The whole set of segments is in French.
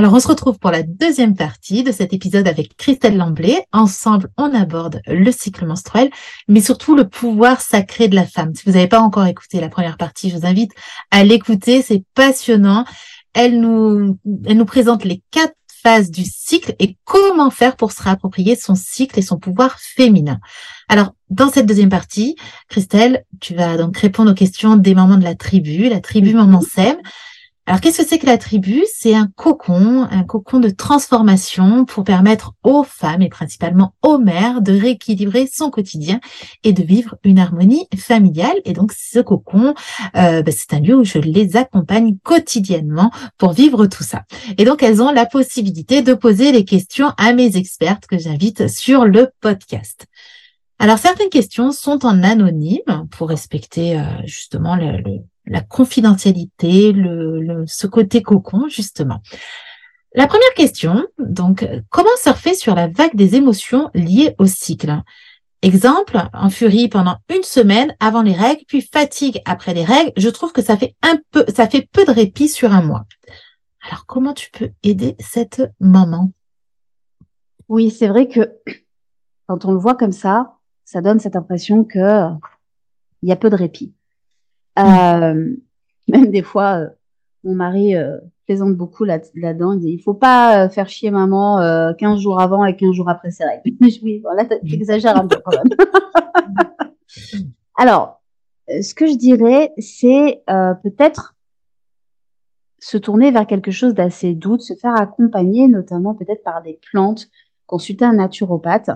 Alors, on se retrouve pour la deuxième partie de cet épisode avec Christelle Lamblay. Ensemble, on aborde le cycle menstruel, mais surtout le pouvoir sacré de la femme. Si vous n'avez pas encore écouté la première partie, je vous invite à l'écouter. C'est passionnant. Elle nous, elle nous présente les quatre phases du cycle et comment faire pour se réapproprier son cycle et son pouvoir féminin. Alors, dans cette deuxième partie, Christelle, tu vas donc répondre aux questions des mamans de la tribu, la tribu Maman Sème. Alors, qu'est-ce que c'est que la tribu? C'est un cocon, un cocon de transformation pour permettre aux femmes et principalement aux mères de rééquilibrer son quotidien et de vivre une harmonie familiale. Et donc, ce cocon, euh, bah, c'est un lieu où je les accompagne quotidiennement pour vivre tout ça. Et donc, elles ont la possibilité de poser les questions à mes expertes que j'invite sur le podcast. Alors, certaines questions sont en anonyme pour respecter euh, justement le, la confidentialité, le, ce côté cocon, justement. La première question, donc, comment surfer sur la vague des émotions liées au cycle? Exemple, en furie pendant une semaine avant les règles, puis fatigue après les règles. Je trouve que ça fait un peu, ça fait peu de répit sur un mois. Alors, comment tu peux aider cette maman? Oui, c'est vrai que quand on le voit comme ça, ça donne cette impression que il y a peu de répit. Euh, même des fois, euh, mon mari euh, plaisante beaucoup là-dedans. il dit, il faut pas faire chier maman 15 jours avant et 15 jours après ses règles. oui, bon, là, t'exagères un peu quand même. Alors, ce que je dirais, c'est peut-être se tourner vers quelque chose d'assez doux, se faire accompagner, notamment peut-être par des plantes, consulter un naturopathe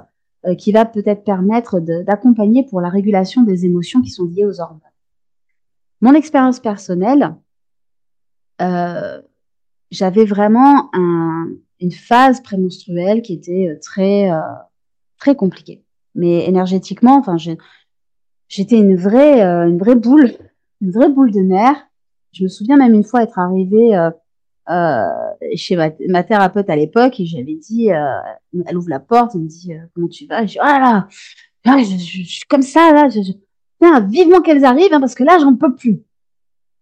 qui va peut-être permettre d'accompagner pour la régulation des émotions qui sont liées aux hormones. Mon expérience personnelle, euh, j'avais vraiment une phase prémenstruelle qui était euh, très, euh, très compliquée. Mais énergétiquement, enfin, j'étais une vraie, une vraie boule, une vraie boule de nerfs. Je me souviens même une fois être arrivée chez ma, thérapeute à l'époque et j'avais dit, elle ouvre la porte, elle me dit comment tu vas, je dis oh ah, je, suis comme ça là, je, vivement qu'elles arrivent, hein, parce que là, j'en peux plus.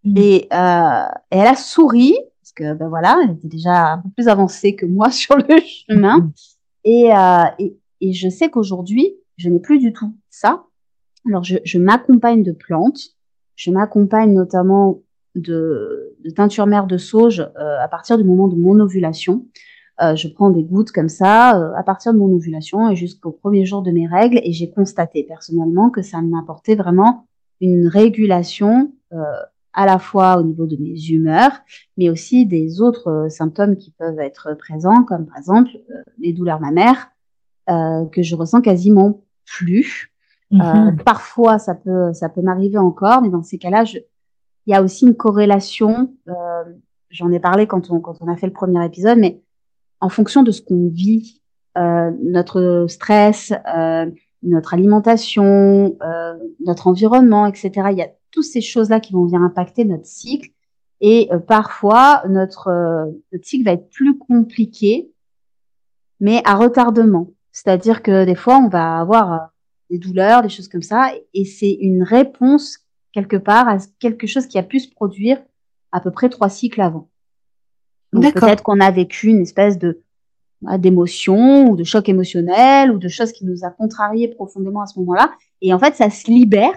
Mm. Et, euh, et, elle a souri, parce que ben voilà, elle était déjà un peu plus avancée que moi sur le chemin. Mm. Et, euh, et, et, je sais qu'aujourd'hui, je n'ai plus du tout ça. Alors, je, je m'accompagne de plantes, je m'accompagne notamment de, de teinture mère de sauge euh, à partir du moment de mon ovulation. Euh, je prends des gouttes comme ça euh, à partir de mon ovulation et jusqu'au premier jour de mes règles et j'ai constaté personnellement que ça m'apportait vraiment une régulation euh, à la fois au niveau de mes humeurs, mais aussi des autres symptômes qui peuvent être présents, comme par exemple les douleurs mammaires que je ressens quasiment plus. Mhm. parfois, ça peut ça peut m'arriver encore, mais dans ces cas-là, il y a aussi une corrélation. J'en ai parlé quand on quand on a fait le premier épisode, mais en fonction de ce qu'on vit, euh, notre stress, euh, notre alimentation, euh, notre environnement, etc. Il y a toutes ces choses-là qui vont venir impacter notre cycle. Et parfois, notre, notre cycle va être plus compliqué, mais à retardement. C'est-à-dire que des fois, on va avoir des douleurs, des choses comme ça, et c'est une réponse quelque part à quelque chose qui a pu se produire à peu près trois cycles avant peut-être qu'on a vécu une espèce de bah, d'émotion ou de choc émotionnel ou de choses qui nous a contrariés profondément à ce moment-là. Et en fait, ça se libère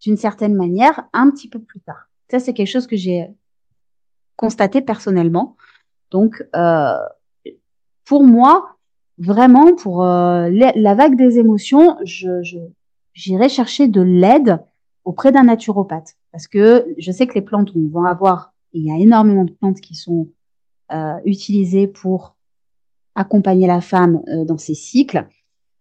d'une certaine manière un petit peu plus tard. Ça, c'est quelque chose que j'ai constaté personnellement. Donc, euh, pour moi, vraiment, pour euh, la vague des émotions, je, j'irai chercher de l'aide auprès d'un naturopathe. Parce que je sais que les plantes, on va il y a énormément de plantes qui sont euh, utilisées pour accompagner la femme euh, dans ses cycles.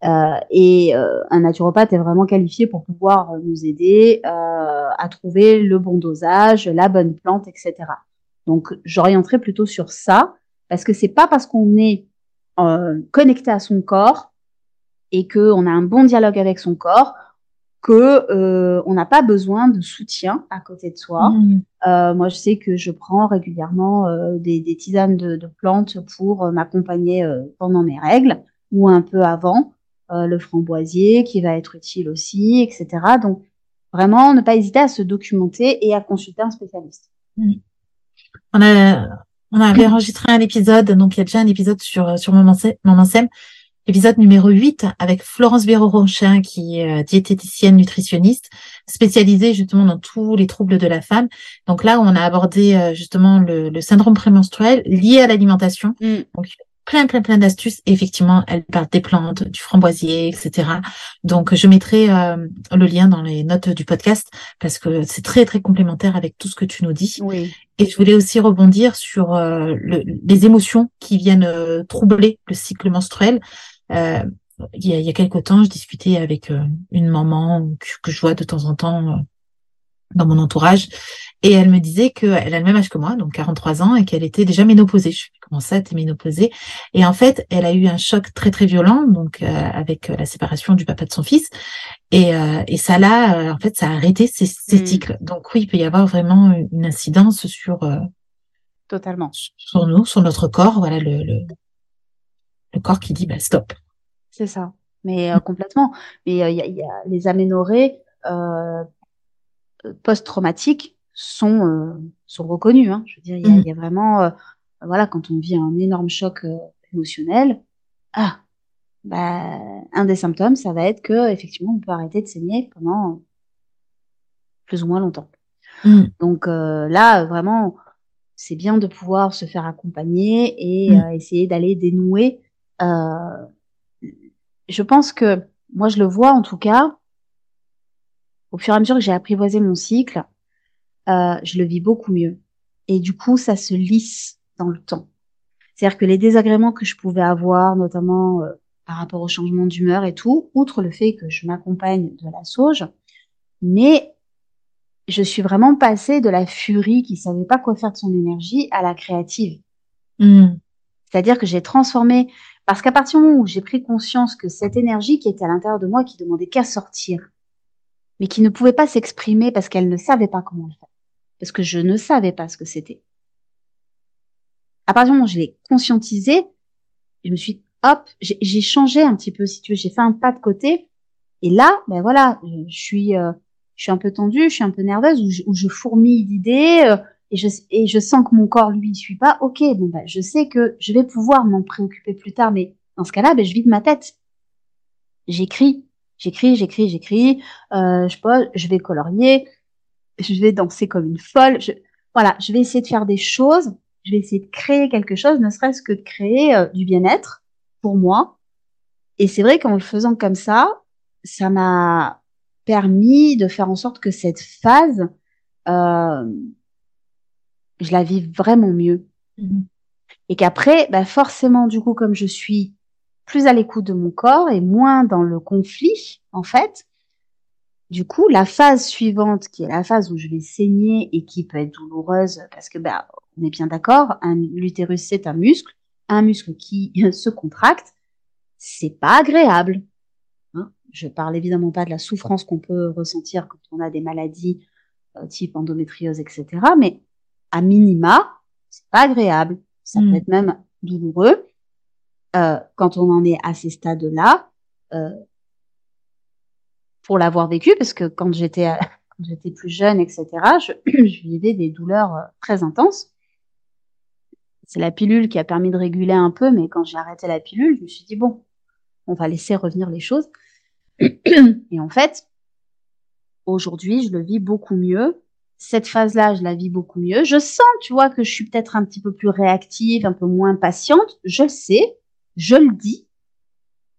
Euh, et un naturopathe est vraiment qualifié pour pouvoir nous aider à trouver le bon dosage, la bonne plante, etc. Donc, j'orienterai plutôt sur ça, parce que c'est pas parce qu'on est connecté à son corps et qu'on a un bon dialogue avec son corps que euh, on n'a pas besoin de soutien à côté de soi. Mmh. Euh, moi, je sais que je prends régulièrement euh, des, des, tisanes de, de plantes pour m'accompagner pendant mes règles ou un peu avant, le framboisier qui va être utile aussi, etc. Donc, vraiment, ne pas hésiter à se documenter et à consulter un spécialiste. Mmh. On a on avait enregistré un épisode, donc il y a déjà un épisode sur, sur Maman Sem, épisode numéro 8 avec Florence Béraud-Ronchin, qui est euh, diététicienne nutritionniste, spécialisée justement dans tous les troubles de la femme. Donc là, on a abordé euh, justement le, syndrome prémenstruel lié à l'alimentation. Mm. Donc plein, plein, plein d'astuces. Et effectivement, elle parle des plantes, du framboisier, etc. Donc, je mettrai euh, le lien dans les notes du podcast parce que c'est très, très complémentaire avec tout ce que tu nous dis. Oui. Et je voulais aussi rebondir sur les émotions qui viennent troubler le cycle menstruel. Euh, il, y a, il y a quelque temps, je discutais avec euh, une maman que, je vois de temps en temps euh, dans mon entourage, et elle me disait qu'elle a le même âge que moi, donc 43 ans, et qu'elle était déjà ménopausée. Je suis comment ça, t'es ménopausée? Et en fait, elle a eu un choc très très violent, donc avec la séparation du papa de son fils, et, et ça l'a, en fait, ça a arrêté ses, ses mmh. cycles. Donc oui, il peut y avoir vraiment une incidence sur totalement sur nous, sur notre corps, voilà le, le, le corps qui dit bah, stop. C'est ça, mais euh, complètement. Mais il euh, y, a, les aménorrhées euh, post-traumatiques sont sont reconnus. Hein. Je veux dire, il y, a mm. vraiment, voilà, quand on vit un énorme choc émotionnel, ah, bah, un des symptômes, ça va être que effectivement, on peut arrêter de saigner pendant plus ou moins longtemps. Mm. Donc là, vraiment, c'est bien de pouvoir se faire accompagner et mm. essayer d'aller dénouer euh, je pense que moi, je le vois en tout cas, au fur et à mesure que j'ai apprivoisé mon cycle, euh, je le vis beaucoup mieux. Et du coup, ça se lisse dans le temps. C'est-à-dire que les désagréments que je pouvais avoir, notamment euh, par rapport au changement d'humeur et tout, outre le fait que je m'accompagne de la sauge, mais je suis vraiment passée de la furie qui savait pas quoi faire de son énergie à la créative. Mmh. C'est-à-dire que j'ai transformé parce qu'à partir du moment où j'ai pris conscience que cette énergie qui était à l'intérieur de moi, qui demandait qu'à sortir, mais qui ne pouvait pas s'exprimer parce qu'elle ne savait pas comment le faire, parce que je ne savais pas ce que c'était. À partir du moment où je l'ai conscientisé, je me suis, hop, j'ai changé un petit peu, si tu veux, j'ai fait un pas de côté. Et là, ben voilà, je suis, euh, je suis un peu tendue, je suis un peu nerveuse, ou je, je fourmille d'idées, euh, et je, et je sens que mon corps lui ne suit pas, ok, bon bah, je sais que je vais pouvoir m'en préoccuper plus tard, mais dans ce cas-là, ben, je vide ma tête. J'écris, j'écris, j'écris, j'écris, euh, je pose, je vais colorier, je vais danser comme une folle. Je, voilà, je vais essayer de faire des choses, je vais essayer de créer quelque chose, ne serait-ce que de créer euh, du bien-être pour moi. Et c'est vrai qu'en le faisant comme ça, ça m'a permis de faire en sorte que cette phase euh, je la vis vraiment mieux. Mhm. Et qu'après, bah forcément, du coup, comme je suis plus à l'écoute de mon corps et moins dans le conflit, en fait, du coup, la phase suivante, qui est la phase où je vais saigner et qui peut être douloureuse, parce que bah, on est bien d'accord, l'utérus c'est un muscle, un muscle qui se contracte, c'est pas agréable. Hein je parle évidemment pas de la souffrance qu'on peut ressentir quand on a des maladies euh, type endométriose, etc. Mais à minima, c'est pas agréable. Ça peut mm. être même douloureux. Euh, quand on en est à ces stades-là, euh, pour l'avoir vécu, parce que quand j'étais quand j'étais plus jeune, etc., je, je vivais des douleurs euh, très intenses. C'est la pilule qui a permis de réguler un peu, mais quand j'ai arrêté la pilule, je me suis dit bon, on va laisser revenir les choses. Et en fait, aujourd'hui, je le vis beaucoup mieux cette phase-là, je la vis beaucoup mieux. Je sens, tu vois, que je suis peut-être un petit peu plus réactive, un peu moins patiente. Je le sais, je le dis.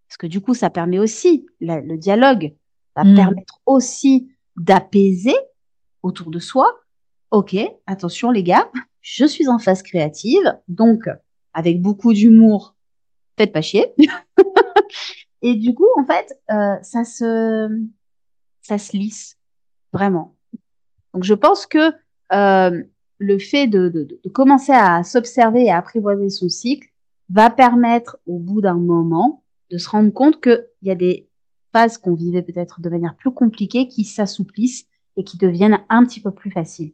Parce que du coup, ça permet aussi, le dialogue va mm. permettre aussi d'apaiser autour de soi. Ok, attention les gars, je suis en phase créative, donc avec beaucoup d'humour, faites pas chier. Et du coup, en fait, euh, ça se, ça se lisse vraiment. Donc je pense que euh, le fait de, de, de commencer à s'observer et à apprivoiser son cycle va permettre au bout d'un moment de se rendre compte qu'il y a des phases qu'on vivait peut-être de manière plus compliquée qui s'assouplissent et qui deviennent un petit peu plus faciles.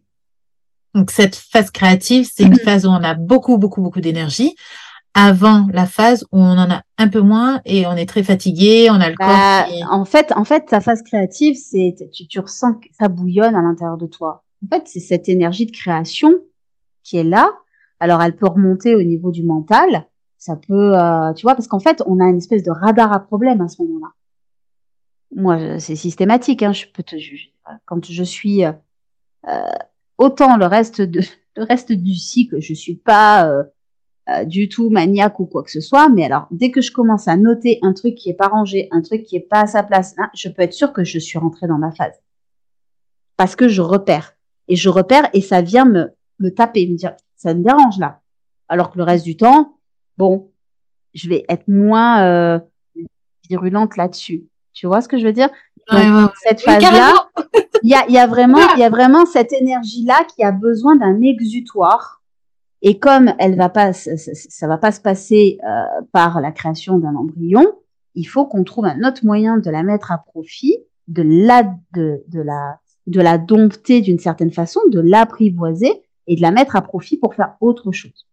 Donc cette phase créative, c'est une phase où on a beaucoup, beaucoup, beaucoup d'énergie avant la phase où on en a un peu moins et on est très fatigué, on a le corps. Bah, en fait, en fait, ta phase créative, c'est tu, tu ressens que ça bouillonne à l'intérieur de toi. En fait, c'est cette énergie de création qui est là. Alors, elle peut remonter au niveau du mental. Ça peut, euh, tu vois, parce qu'en fait, on a une espèce de radar à problème à ce moment-là. Moi, c'est systématique. Hein, je peux te juger. Quand je suis euh, autant le reste de le reste du cycle, je suis pas euh, euh, du tout maniaque ou quoi que ce soit, mais alors dès que je commence à noter un truc qui est pas rangé, un truc qui est pas à sa place, là, je peux être sûre que je suis rentrée dans ma phase. Parce que je repère. Et je repère et ça vient me me taper, me dire ça me dérange là, alors que le reste du temps, bon, je vais être moins euh, virulente là-dessus. Tu vois ce que je veux dire? Cette phase-là, il y a, y a vraiment, il y a vraiment cette énergie-là qui a besoin d'un exutoire. Et comme elle va pas, ça, ça va pas se passer euh, par la création d'un embryon, il faut qu'on trouve un autre moyen de la mettre à profit, de la, de, de la, de la dompter d'une certaine façon, de l'apprivoiser et de la mettre à profit pour faire autre chose.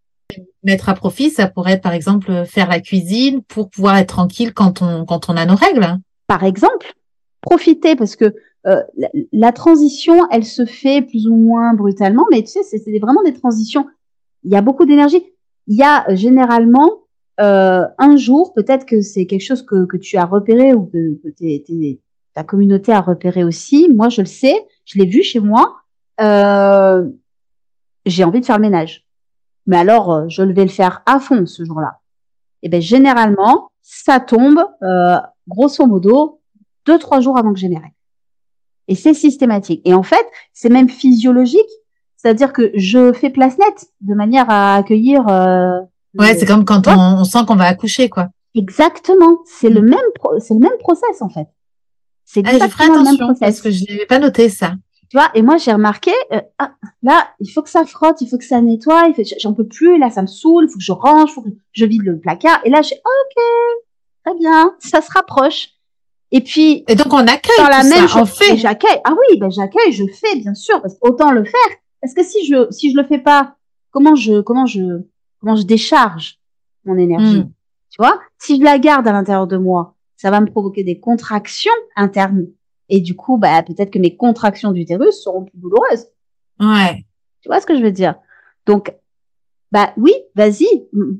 Mettre à profit, ça pourrait être par exemple faire la cuisine pour pouvoir être tranquille quand on quand on a nos règles. Par exemple, profiter parce que euh, la, transition, elle se fait plus ou moins brutalement, mais tu sais, c'est vraiment des transitions. Il y a beaucoup d'énergie. Il y a euh, généralement euh, un jour, peut-être que c'est quelque chose que, tu as repéré ou que, ta communauté a repéré aussi. Moi, je le sais, je l'ai vu chez moi. Euh, j'ai envie de faire le ménage. Mais alors, je vais le faire à fond ce jour-là. Et ben généralement, ça tombe, grosso modo, deux trois jours avant que j'ai mes. Et c'est systématique. Et en fait, c'est même physiologique. C'est-à-dire que je fais place nette de manière à accueillir. Euh, ouais, c'est comme quand on, sent qu'on va accoucher, quoi. Exactement. C'est le mm. même, c'est le même process en fait. C'est ah, exactement le même process. Parce que je n'avais pas noté ça. Tu vois, et moi j'ai remarqué, euh, ah, là, il faut que ça frotte, il faut que ça nettoie, j'en peux plus, là ça me saoule, il faut que je range, il faut que je vide le placard. Et là, j'ai, ok, très bien, ça se rapproche. Et puis. Et donc on accueille dans la même ça, on fait. J'accueille. Ah oui, ben j'accueille, je fais bien sûr, parce autant le faire. Parce que si je si je le fais pas, comment je comment je comment je décharge mon énergie, hmm. tu vois? Si je la garde à l'intérieur de moi, ça va me provoquer des contractions internes. Et du coup, bah peut-être que mes contractions d'utérus seront plus douloureuses. Ouais. Tu vois ce que je veux dire? Donc, bah oui, vas-y,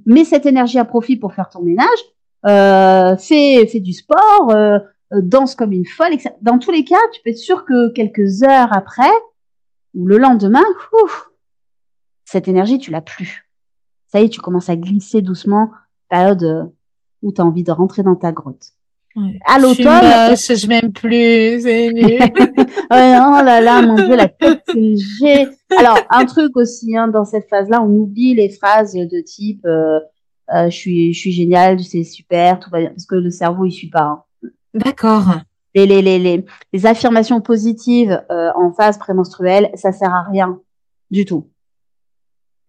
mets cette énergie à profit pour faire ton ménage. Euh, fais, fais du sport, euh, euh, danse comme une folle. Etc. Dans tous les cas, tu peux être sûr que quelques heures après ou le lendemain, ouf, cette énergie, tu l'as plus. Ça y est, tu commences à glisser doucement, période euh, où tu as envie de rentrer dans ta grotte. À l'automne. Je, je m'aime plus, c'est oh là là, mon dieu, la tête j'ai. Alors, un truc aussi, hein, dans cette phase-là, on oublie les phrases de type, euh, je suis, je suis génial, c'est super, tout va bien, parce que le cerveau, il suit pas. Hein. D'accord. Les, les, les, les, affirmations positives euh, en phase prémenstruelle, ça sert à rien du tout.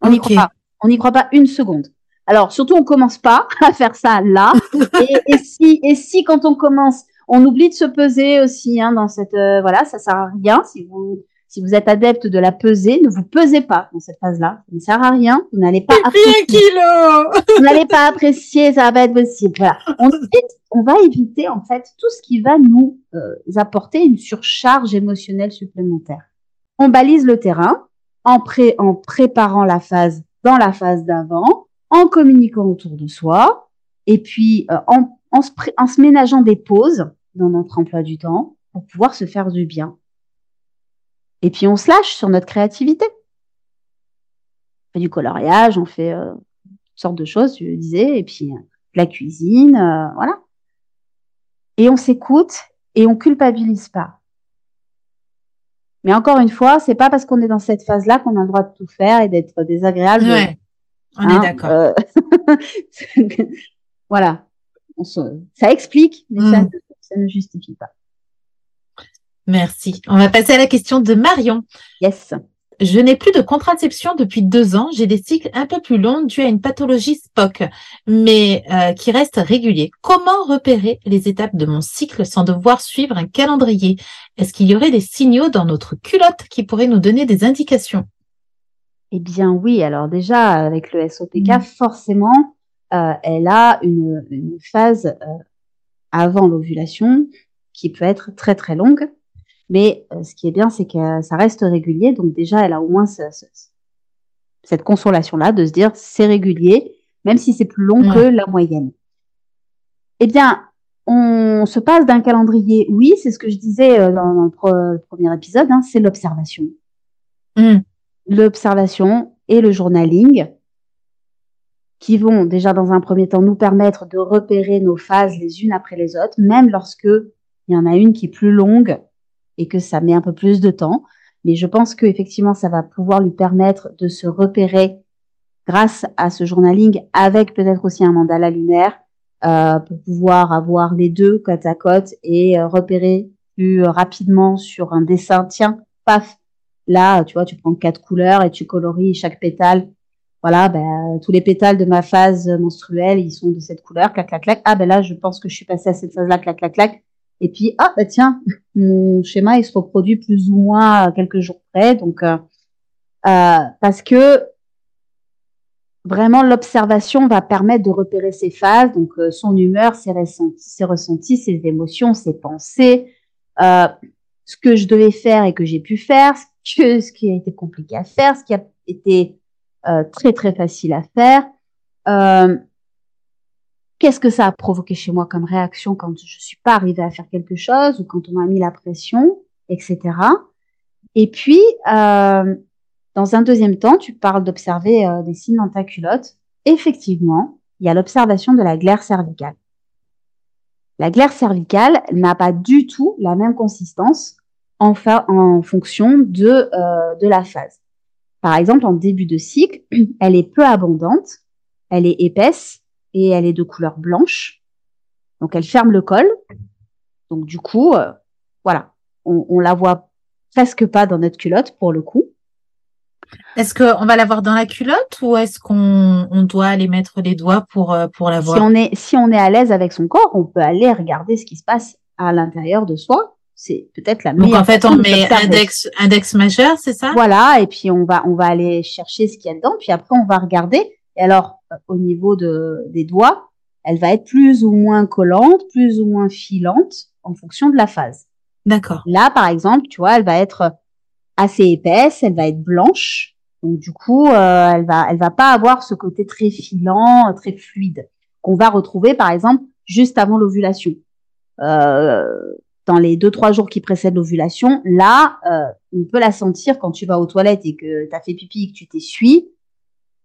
On n'y croit pas. On n'y croit pas une seconde. Alors, surtout, on commence pas à faire ça là. et, et, si, et si quand on commence, on oublie de se peser aussi hein, dans cette, euh, voilà, ça sert à rien. Si vous si vous êtes adepte de la pesée, ne vous pesez pas dans cette phase-là. Ça ne sert à rien. Vous n'allez pas apprécier. vous n'allez pas apprécier, ça va pas être possible. Voilà. On, on, va éviter, en fait, tout ce qui va nous euh, apporter une surcharge émotionnelle supplémentaire. On balise le terrain en, pré en préparant la phase dans la phase d'avant, en communiquant autour de soi, et puis euh, en, se ménageant des pauses dans notre emploi du temps pour pouvoir se faire du bien. Et puis on se lâche sur notre créativité. On fait du coloriage, on fait euh, toutes sortes de choses, je disais, et puis euh, la cuisine, euh, voilà. Et on s'écoute et on culpabilise pas. Mais encore une fois, c'est pas parce qu'on est dans cette phase-là qu'on a le droit de tout faire et d'être désagréable. Ouais, on est hein, d'accord. Euh... voilà. Ça explique, mais ça, mm. ça ne justifie pas. Merci. On va passer à la question de Marion. Yes. Je n'ai plus de contraception depuis deux ans. J'ai des cycles un peu plus longs dû à une pathologie SPOC, mais euh, qui reste régulier. Comment repérer les étapes de mon cycle sans devoir suivre un calendrier? Est-ce qu'il y aurait des signaux dans notre culotte qui pourraient nous donner des indications? Eh bien oui. Alors déjà, avec le SOPK, mm. forcément, euh, elle a une, une phase euh, avant l'ovulation qui peut être très très longue. Mais euh, ce qui est bien, c'est que ça reste régulier. Donc déjà, elle a au moins ce, cette consolation-là de se dire c'est régulier, même si c'est plus long que la moyenne. Eh bien, on se passe d'un calendrier. Oui, c'est ce que je disais euh, dans, le, premier épisode, hein, c'est l'observation. Mm. L'observation et le journaling qui vont déjà dans un premier temps nous permettre de repérer nos phases les unes après les autres, même lorsque il y en a une qui est plus longue et que ça met un peu plus de temps. Mais je pense qu'effectivement, ça va pouvoir lui permettre de se repérer grâce à ce journaling avec peut-être aussi un mandala lunaire euh, pour pouvoir avoir les deux côte à côte et euh, repérer plus rapidement sur un dessin. Tiens, paf, là, tu vois, tu prends quatre couleurs et tu colories chaque pétale. Voilà, ben, tous les pétales de ma phase menstruelle, ils sont de cette couleur, clac, clac, clac. Ah, ben là, je pense que je suis passée à cette phase-là, clac, clac, clac. Et puis, ah, bah tiens, mon schéma, il se reproduit plus ou moins quelques jours près. Donc, euh, euh, parce que vraiment, l'observation va permettre de repérer ses phases, donc euh, son humeur, ses ressentis, ses ressentis, ses émotions, ses pensées, euh, ce que je devais faire et que j'ai pu faire, ce, que, ce qui a été compliqué à faire, ce qui a été euh, très, très facile à faire. Qu'est-ce que ça a provoqué chez moi comme réaction quand je suis pas arrivée à faire quelque chose ou quand on m'a mis la pression, etc. Et puis, euh, dans un deuxième temps, tu parles d'observer euh, des signes dans ta culotte. Effectivement, il y a l'observation de la glaire cervicale. La glaire cervicale n'a pas du tout la même consistance en, en fonction de, euh, de la phase. Par exemple, en début de cycle, elle est peu abondante, elle est épaisse, et elle est de couleur blanche. Donc elle ferme le col. Donc du coup, euh, voilà, on, on la voit presque pas dans notre culotte pour le coup. Est-ce qu'on va la voir dans la culotte ou est-ce qu'on on doit aller mettre les doigts pour, euh, pour la voir? Si on, est, si on est à l'aise avec son corps, on peut aller regarder ce qui se passe à l'intérieur de soi. C'est peut-être la meilleure. Donc en fait, on met index, index majeur, c'est ça? Voilà, et puis on va, on va aller chercher ce qu'il y a dedans, puis après on va regarder. Et alors, au niveau de, des doigts, elle va être plus ou moins collante, plus ou moins filante en fonction de la phase. D'accord. Là, par exemple, tu vois, elle va être assez épaisse, elle va être blanche. Donc du coup, euh, elle va, elle va pas avoir ce côté très filant, très fluide qu'on va retrouver, par exemple, juste avant l'ovulation. Euh, dans les deux trois jours qui précèdent l'ovulation, là, euh, on peut la sentir quand tu vas aux toilettes et que tu as fait pipi et que tu t'essuies.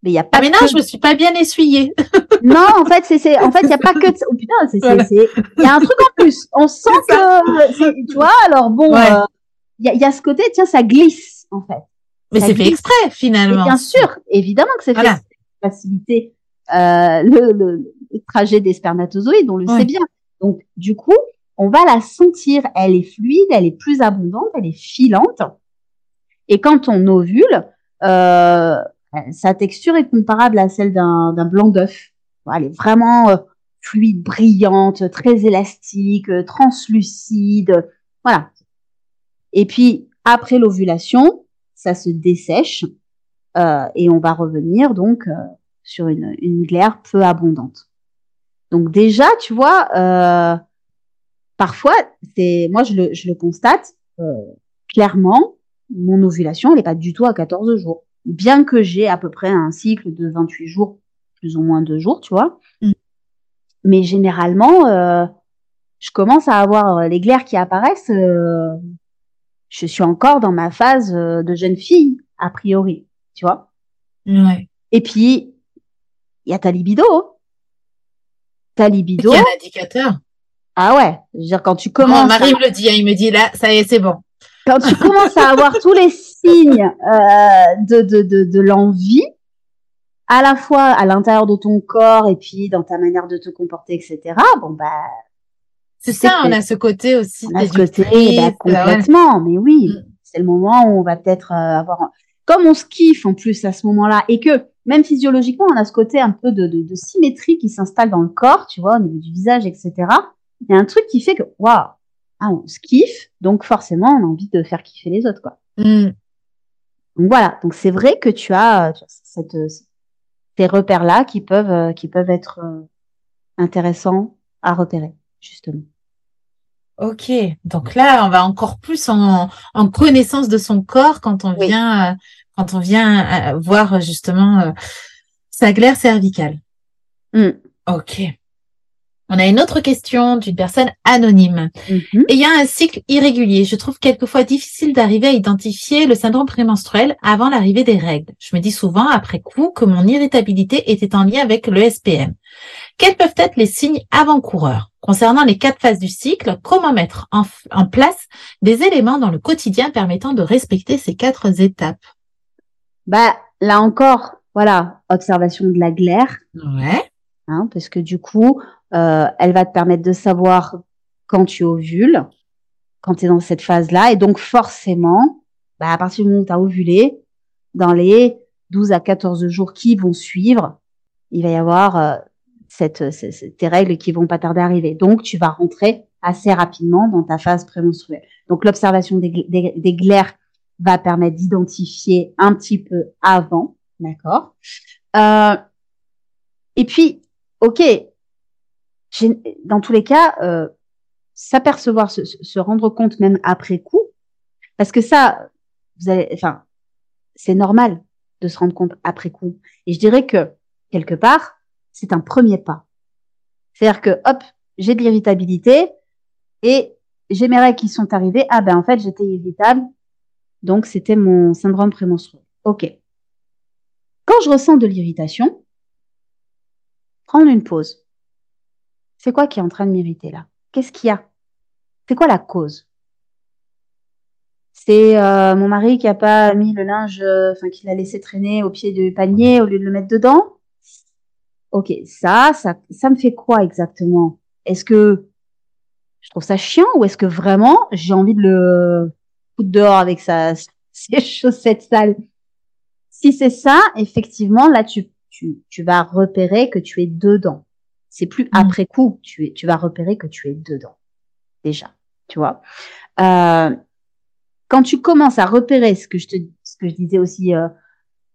Mais il y a pas. Ah mais non, je me suis pas bien essuyée. non, en fait, c'est, c'est, en fait, il y a pas que. Oh putain, c'est, c'est, c'est, il y a un truc en plus. On sent que, tu vois. Alors bon, euh, il y, a, y a ce côté, tiens, ça glisse en fait. Mais c'est fait exprès finalement. bien sûr, évidemment que c'est fait pour faciliter euh, le, le, trajet des spermatozoïdes. On le sait bien. Donc du coup, on va la sentir. Elle est fluide, elle est plus abondante, elle est filante. Et quand on ovule, euh, sa texture est comparable à celle d'un blanc d'œuf. Elle est vraiment euh, fluide, brillante, très élastique, euh, translucide. Voilà. Et puis, après l'ovulation, ça se dessèche euh, et on va revenir donc sur une, une, glaire peu abondante. Donc déjà, tu vois, euh, parfois, c'est moi je le, je le constate clairement, mon ovulation, n'est pas du tout à 14 jours bien que j'ai à peu près un cycle de 28 jours, plus ou moins deux jours, tu vois. Mm. Mais généralement, euh, je commence à avoir euh, les glaires qui apparaissent. Euh, je suis encore dans ma phase de jeune fille, a priori, tu vois. Ouais. Et puis, il y a ta libido. Ta libido. Il y a un indicateur. Ah ouais. Je veux dire, quand tu commences. Mon mari me le dit, hein, il me dit là, ça y est, c'est bon quand tu commences à avoir tous les signes euh, de, de, de, de l'envie, à la fois à l'intérieur de ton corps et puis dans ta manière de te comporter, etc. Bon bah c'est ça, on a ce côté aussi. On a ce côté bah, complètement, mais oui, mm. c'est le moment où on va peut-être euh, avoir, comme on se kiffe en plus à ce moment-là, et que même physiologiquement, on a ce côté un peu de, de, de symétrie qui s'installe dans le corps, tu vois, au niveau du visage, etc. Il y a un truc qui fait que, waouh, ah, on se kiffe, donc forcément, on a envie de faire kiffer les autres, quoi. Mm. Donc voilà. Donc c'est vrai que tu as, tu cette, ces repères-là qui peuvent, euh, qui peuvent être euh, intéressants à repérer, justement. Ok, donc là, on va encore plus en, en connaissance de son corps quand on vient, euh, quand on vient voir justement sa glaire cervicale. Mm. Ok. On a une autre question d'une personne anonyme. Et il y a un cycle irrégulier. Je trouve quelquefois difficile d'arriver à identifier le syndrome prémenstruel avant l'arrivée des règles. Je me dis souvent après coup que mon irritabilité était en lien avec le SPM. Quels peuvent être les signes avant-coureurs? Concernant les quatre phases du cycle, comment mettre en, en place des éléments dans le quotidien permettant de respecter ces quatre étapes? Bah là encore, voilà, observation de la glaire. Ouais. Hein, parce que du coup, euh, elle va te permettre de savoir quand tu ovules, quand tu es dans cette phase-là. Et donc, forcément, bah, à partir du moment où tu as ovulé, dans les 12 à 14 jours qui vont suivre, il va y avoir euh, cette, tes règles qui vont pas tarder à arriver. Donc, tu vas rentrer assez rapidement dans ta phase prémenstruelle. Donc, l'observation des, des, des glaires va permettre d'identifier un petit peu avant, d'accord? Euh, Et puis, ok, dans tous les cas, euh, s'apercevoir, se, se, rendre compte même après coup, parce que ça, vous allez, enfin, c'est normal de se rendre compte après coup. Et je dirais que quelque part, c'est un premier pas. C'est-à-dire que hop, j'ai de l'irritabilité et j'ai mes règles qui sont arrivées. Ah ben en fait, j'étais irritable, donc c'était mon syndrome prémenstruel. Ok. Quand je ressens de l'irritation, prendre une pause. C'est quoi qui est en train de m'irriter là? Qu'est-ce qu'il y a? C'est quoi la cause? C'est euh, mon mari qui a pas mis le linge, euh, enfin qui l'a laissé traîner au pied du panier au lieu de le mettre dedans? Ok, ça, ça, ça me fait quoi exactement? Est-ce que je trouve ça chiant ou est-ce que vraiment j'ai envie de le foutre dehors avec sa, ses chaussettes sales? Si c'est ça, effectivement, là tu tu, vas repérer que tu es dedans. C'est plus mm. après coup, tu, es, tu vas repérer que tu es dedans. Déjà, tu vois. Euh, quand tu commences à repérer ce que je te, ce que je disais aussi, euh,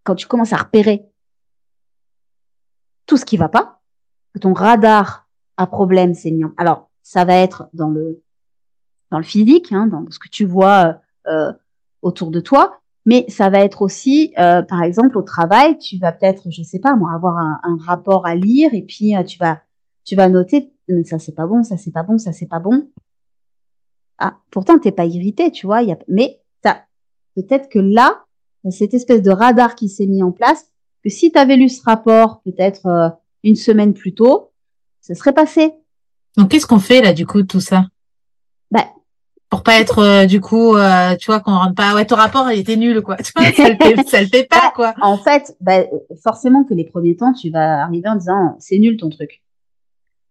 quand tu commences à repérer tout ce qui va pas, que ton radar à problème c'est mis Alors, ça va être dans le dans le physique, hein, dans ce que tu vois euh, autour de toi, mais ça va être aussi, euh, par exemple, au travail, tu vas peut-être, je sais pas moi, avoir un, un rapport à lire et puis euh, tu vas, tu vas noter, ça c'est pas bon, ça c'est pas bon, ça c'est pas bon. Ah, pourtant t'es pas irrité, tu vois. Y a, mais t'as peut-être que là, cette espèce de radar qui s'est mis en place, que si tu avais lu ce rapport peut-être euh, une semaine plus tôt, ce serait passé. Donc qu'est-ce qu'on fait là du coup tout ça? Ben, pour pas être euh, du coup euh, tu vois qu'on rentre pas ouais ton rapport il était nul quoi tu vois ça le fait, ça le fait pas quoi en fait bah, forcément que les premiers temps tu vas arriver en disant c'est nul ton truc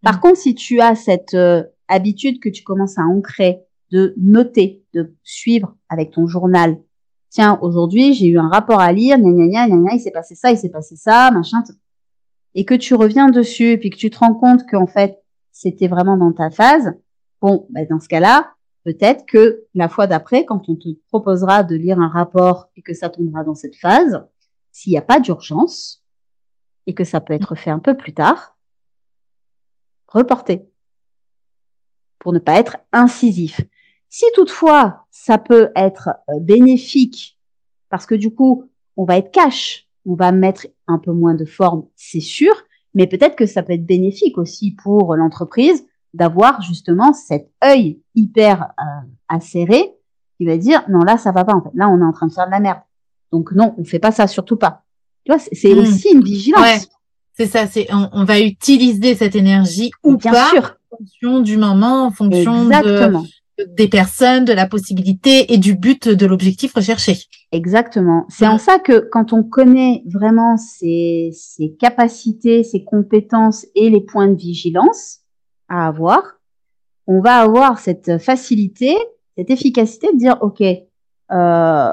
par mm. contre si tu as cette euh, habitude que tu commences à ancrer de noter de suivre avec ton journal. Tiens aujourd'hui j'ai eu un rapport à lire gna gna gna gna il s'est passé ça il s'est passé ça machin et que tu reviens dessus et puis que tu te rends compte qu'en fait c'était vraiment dans ta phase bon bah, dans ce cas là Peut-être que la fois d'après, quand on te proposera de lire un rapport et que ça tombera dans cette phase, s'il n'y a pas d'urgence et que ça peut être fait un peu plus tard, reporter pour ne pas être incisif. Si toutefois ça peut être euh, bénéfique parce que du coup on va être cash, on va mettre un peu moins de forme, c'est sûr, mais peut-être que ça peut être bénéfique aussi pour l'entreprise d'avoir justement cet œil hyper euh, acéré qui va dire non là ça va pas en fait. Là on est en train de faire de la merde. Donc non on fait pas ça surtout pas. Tu vois c'est hmm. aussi une vigilance c'est ça c'est on, va utiliser cette énergie ou Bien pas sûr. en fonction du moment en fonction des personnes de la possibilité et du but de l'objectif recherché exactement c'est en hmm. ça que quand on connaît vraiment ses, ses capacités ses compétences et les points de vigilance à avoir, on va avoir cette facilité, cette efficacité de dire, OK, euh,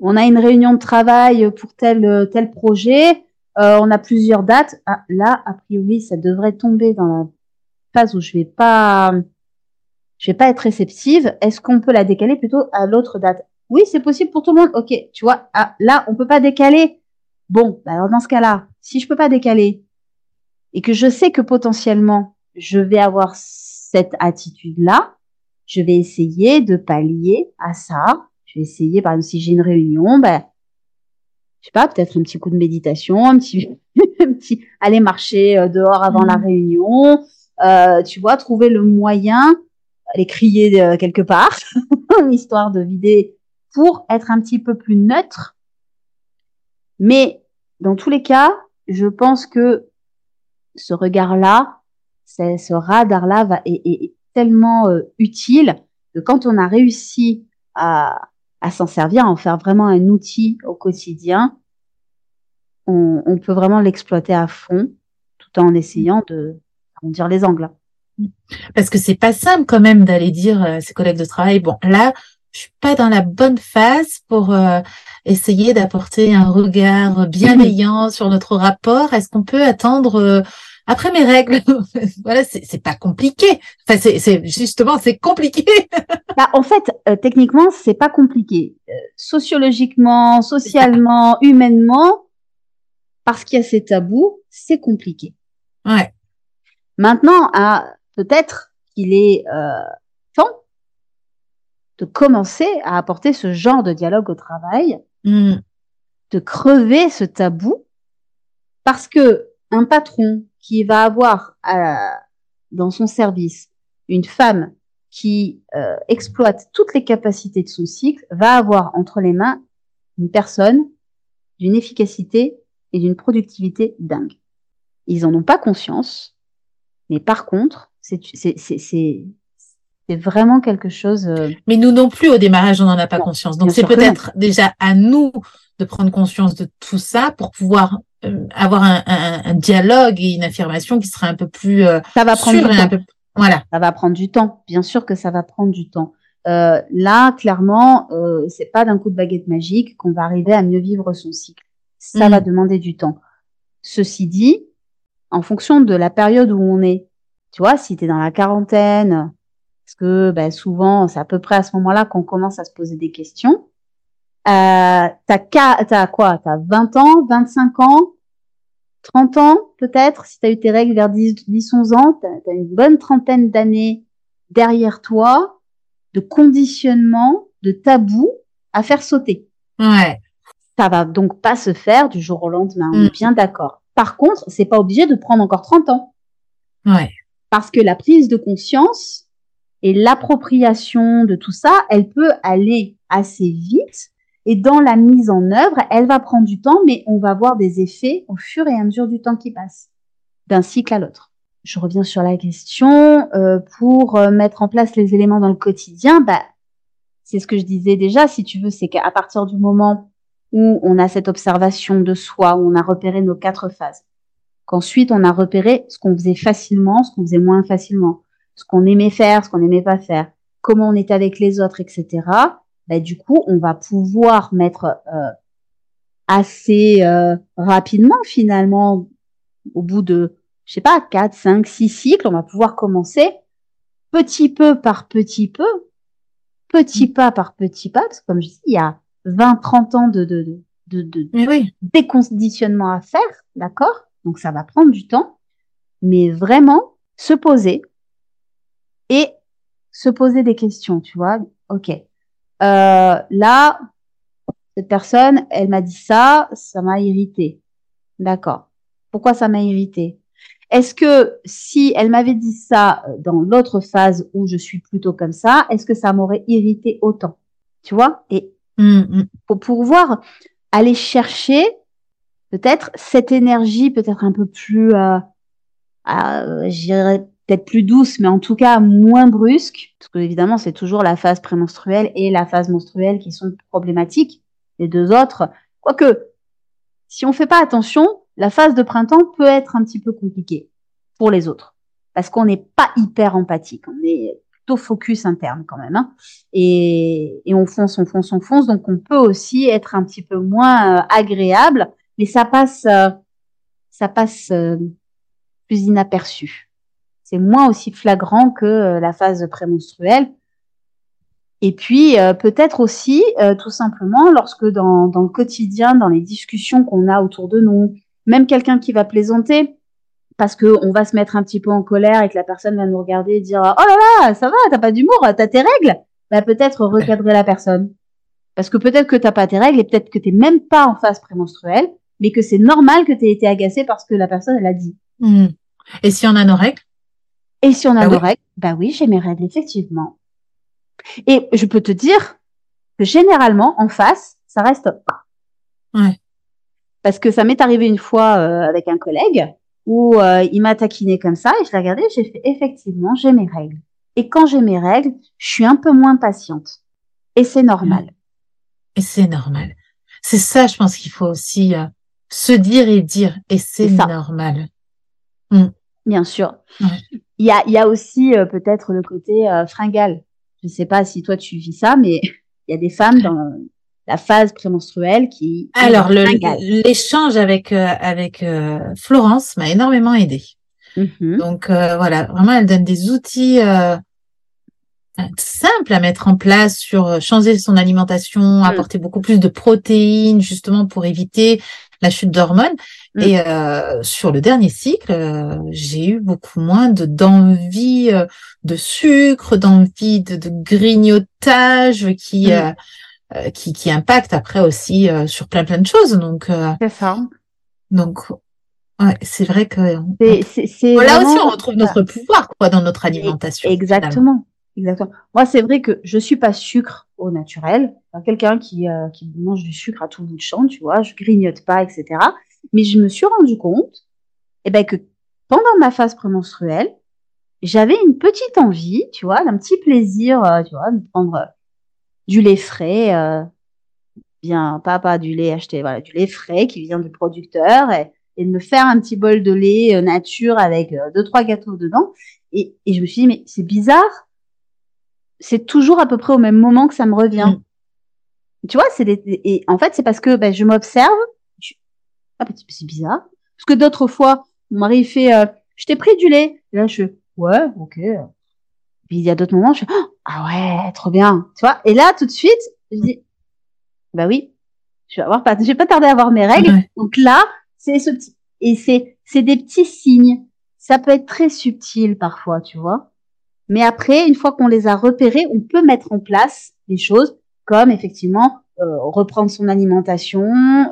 on a une réunion de travail pour tel, tel projet, euh, on a plusieurs dates. Ah, là, a priori, ça devrait tomber dans la phase où je vais pas, je vais pas être réceptive. Est-ce qu'on peut la décaler plutôt à l'autre date? Oui, c'est possible pour tout le monde. Ok, tu vois, ah, là, on peut pas décaler. Bon, bah alors dans ce cas-là, si je peux pas décaler et que je sais que potentiellement je vais avoir cette attitude-là. Je vais essayer de pallier à ça. Je vais essayer, par exemple, si j'ai une réunion, ben, sais pas, peut-être un petit coup de méditation, un petit, un petit aller marcher euh, dehors avant la mmh. réunion, euh, tu vois, trouver le moyen, aller crier euh, quelque part, histoire de vider, pour être un petit peu plus neutre. Mais dans tous les cas, je pense que ce regard-là, ce radar-là va, est, tellement euh, utile que quand on a réussi à, à s'en servir, à en faire vraiment un outil au quotidien, on, on peut vraiment l'exploiter à fond, tout en essayant de dire les angles. Parce que c'est pas simple quand même d'aller dire à ses collègues de travail, bon là, je suis pas dans la bonne phase pour euh, essayer d'apporter un regard bienveillant sur notre rapport. Est-ce qu'on peut attendre euh, après mes règles Voilà, c'est pas compliqué. Enfin, c'est justement c'est compliqué. bah, en fait, euh, techniquement, c'est pas compliqué. sociologiquement, socialement, humainement, parce qu'il y a ces tabous, c'est compliqué. Ouais. Maintenant, peut-être qu'il est euh, temps de commencer à apporter ce genre de dialogue au travail, mm. de crever ce tabou, parce que un patron qui va avoir euh, dans son service une femme qui euh, exploite toutes les capacités de son cycle va avoir entre les mains une personne d'une efficacité et d'une productivité dingue. Ils en ont pas conscience, mais par contre, c'est vraiment quelque chose. Euh, mais nous non plus, au démarrage, on n'en a pas conscience. Donc c'est peut-être déjà à nous de prendre conscience de tout ça pour pouvoir euh, avoir un, un, un, dialogue et une affirmation qui sera un peu plus euh, ça va prendre du temps. Voilà. Ça va prendre du temps. Bien sûr que ça va prendre du temps. Euh, là, clairement, euh, c'est pas d'un coup de baguette magique qu'on va arriver à mieux vivre son cycle. Ça mm. va demander du temps. Ceci dit, en fonction de la période où on est. Tu vois, si tu es dans la quarantaine, parce que ben, souvent, c'est à peu près à ce moment-là qu'on commence à se poser des questions. Euh, t'as, t'as quoi? T'as 20 ans, 25 ans, 30 ans peut-être, si tu as eu tes règles vers 10, 10 11 ans, tu as une bonne trentaine d'années derrière toi de conditionnement, de tabou à faire sauter. Ouais. Ça va donc pas se faire du jour au lendemain, on est mm. bien d'accord. Par contre, c'est pas obligé de prendre encore 30 ans. Ouais. Parce que la prise de conscience et l'appropriation de tout ça, elle peut aller assez vite. Et dans la mise en œuvre, elle va prendre du temps, mais on va voir des effets au fur et à mesure du temps qui passe, d'un cycle à l'autre. Je reviens sur la question. Euh, pour euh, mettre en place les éléments dans le quotidien, bah, c'est ce que je disais déjà, si tu veux, c'est qu'à partir du moment où on a cette observation de soi, où on a repéré nos quatre phases. Qu'ensuite, on a repéré ce qu'on faisait facilement, ce qu'on faisait moins facilement, ce qu'on aimait faire, ce qu'on n'aimait pas faire, comment on était avec les autres, etc. Bah, du coup, on va pouvoir mettre euh, assez euh, rapidement, finalement, au bout de, je sais pas, quatre, cinq, six cycles, on va pouvoir commencer petit peu par petit peu, petit pas par petit pas, parce que comme je dis, il y a 20, 30 ans de, de, de, de oui. déconditionnement à faire, d'accord? Donc ça va prendre du temps, mais vraiment se poser et se poser des questions, tu vois Ok, euh, là, cette personne, elle m'a dit ça, ça m'a irrité. D'accord. Pourquoi ça m'a irrité? Est-ce que si elle m'avait dit ça dans l'autre phase où je suis plutôt comme ça, est-ce que ça m'aurait irrité autant? Tu vois? Et Mm, mm. pour pouvoir aller chercher peut-être cette énergie peut-être un peu plus, euh, euh, j'irais peut-être plus douce, mais en tout cas moins brusque, parce que évidemment c'est toujours la phase prémenstruelle et la phase menstruelle qui sont problématiques, les deux autres. Quoique, si on fait pas attention, la phase de printemps peut être un petit peu compliquée pour les autres, parce qu'on n'est pas hyper empathique, on est focus interne quand même. Hein. Et, et, on fonce, on fonce, on fonce. Donc on peut aussi être un petit peu moins euh, agréable, mais ça passe, euh, ça passe euh, plus inaperçu. C'est moins aussi flagrant que la phase prémenstruelle. Et puis peut-être aussi, tout simplement, lorsque dans, le quotidien, dans les discussions qu'on a autour de nous, même quelqu'un qui va plaisanter, parce que on va se mettre un petit peu en colère et que la personne va nous regarder et dire oh là là ça va t'as pas d'humour t'as tes règles bah peut-être recadrer la personne Parce que peut-être que t'as pas tes règles et peut-être que t'es même pas en phase prémenstruelle, mais que c'est normal que tu aies été agacé parce que la personne, elle a dit. Hmm. Et si on a nos règles? Et si on a Bah nos oui. règles Bah oui, j'ai mes règles, effectivement. Et je peux te dire que généralement, en face, ça reste pas. Ouais. Parce que ça m'est arrivé une fois euh, avec un collègue où euh, il m'a taquiné comme ça et je l'ai regardé, j'ai fait effectivement, j'ai mes règles. Et quand j'ai mes règles, je suis un peu moins patiente. Et c'est normal. Et c'est normal. C'est ça, je pense qu'il faut aussi euh, se dire et dire. Et c'est normal. Bien sûr. Ouais. Il y a, y a aussi euh, peut-être le côté euh, fringale. Je sais pas si toi tu vis ça, mais il y a des femmes dans la phase prémenstruelle qui Alors, l'échange avec, euh, avec euh, Florence m'a énormément aidé. Mhm. Donc euh, voilà, vraiment, elle donne des outils euh, simples à mettre en place sur changer son alimentation, apporter beaucoup plus de protéines, justement pour éviter la chute d'hormones. Mm. Et euh, sur le dernier cycle, euh, j'ai eu beaucoup moins de d'envie euh, de sucre, d'envie de, de grignotage qui Mm. euh, euh, qui qui impacte après aussi euh, sur plein plein de choses. Donc euh, C'est ça. donc ouais, c'est vrai que on- C'est, c'est, c'est on- là aussi on retrouve notre pouvoir quoi dans notre alimentation. finalement. Exactement. Exactement. Moi, c'est vrai que je suis pas sucre au naturel. Quelqu'un qui, euh, qui mange du sucre à tout bout de champ, tu vois, je grignote pas, etc. Mais je me suis rendu compte, eh ben, que pendant ma phase prémenstruelle, j'avais une petite envie, tu vois, d'un petit plaisir, euh, tu vois, de prendre euh, du lait frais, euh, bien, pas, pas du lait acheté, voilà, du lait frais qui vient du producteur et, et de me faire un petit bol de lait euh, nature avec deux, trois gâteaux dedans. Et, et je me suis dit, mais c'est bizarre. C'est toujours à peu près au même moment que ça me revient. Tu vois, c'est des, et en fait, c'est parce que ben, je m'observe. Ah, ben, c'est bizarre. Parce que d'autres fois, mon mari fait, euh, je t'ai pris du lait. Et là, je fais, ouais, ok. Puis il y a d'autres moments, je fais, ah ouais, trop bien. Tu vois? Et là, tout de suite, je dis, bah oui, je vais avoir pas, je vais pas tarder à avoir mes règles. Ouais. Donc là, c'est ce petit, et c'est, c'est des petits signes. Ça peut être très subtil parfois, tu vois? Mais après, une fois qu'on les a repérés, on peut mettre en place des choses comme effectivement reprendre son alimentation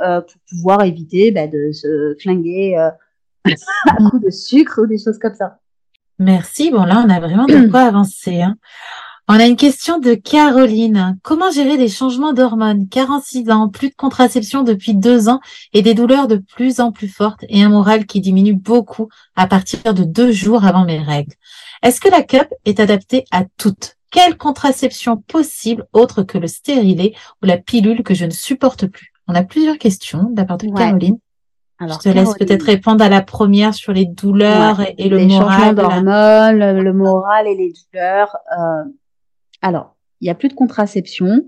euh, pour pouvoir éviter bah, de se flinguer euh, à coup de sucre ou des choses comme ça. Merci. Bon, là, on a vraiment de quoi avancer. hein. On a une question de Caroline. Comment gérer les changements d'hormones? 46 ans, plus de contraception depuis deux ans et des douleurs de plus en plus fortes et un moral qui diminue beaucoup à partir de deux jours avant mes règles. Est-ce que la cup est adaptée à toutes? Quelle contraception possible autre que le stérilet ou la pilule que je ne supporte plus? On a plusieurs questions de la part de Ouais. Caroline. Alors, je te laisse peut-être répondre à la première sur les douleurs Ouais, et, et le les moral. d'hormones, le, le moral et les douleurs. euh, alors, il n'y a plus de contraception.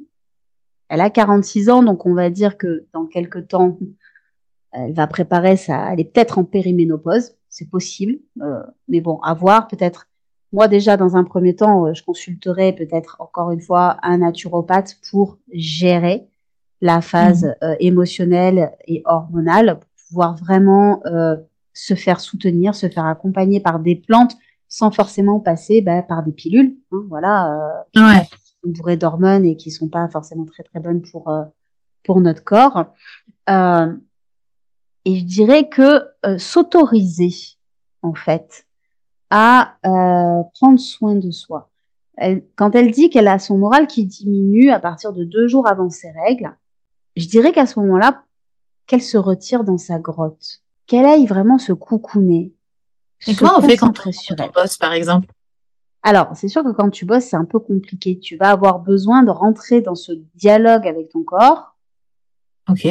Elle a 46 ans, donc on va dire que dans quelques temps, elle va préparer ça. Elle est peut-être en périménopause, c'est possible. euh, mais bon, à voir peut-être. Moi déjà, dans un premier temps, euh, je consulterai peut-être encore une fois un naturopathe pour gérer la phase euh, émotionnelle et hormonale, pour pouvoir vraiment euh, se faire soutenir, se faire accompagner par des plantes sans forcément passer bah, par des pilules. hein, voilà, euh, Ouais. bourrées d'hormones et qui sont pas forcément très très bonnes pour euh, pour notre corps. Euh, et je dirais que s'autoriser en fait à euh, prendre soin de soi. Elle- quand elle dit qu'elle a son moral qui diminue à partir de deux jours avant ses règles, je dirais qu'à ce moment-là, qu'elle se retire dans sa grotte, qu'elle aille vraiment se coucouner. Et se comment on fait quand on bosse, par exemple? Alors, c'est sûr que quand tu bosses, c'est un peu compliqué. Tu vas avoir besoin de rentrer dans ce dialogue avec ton corps, Ok.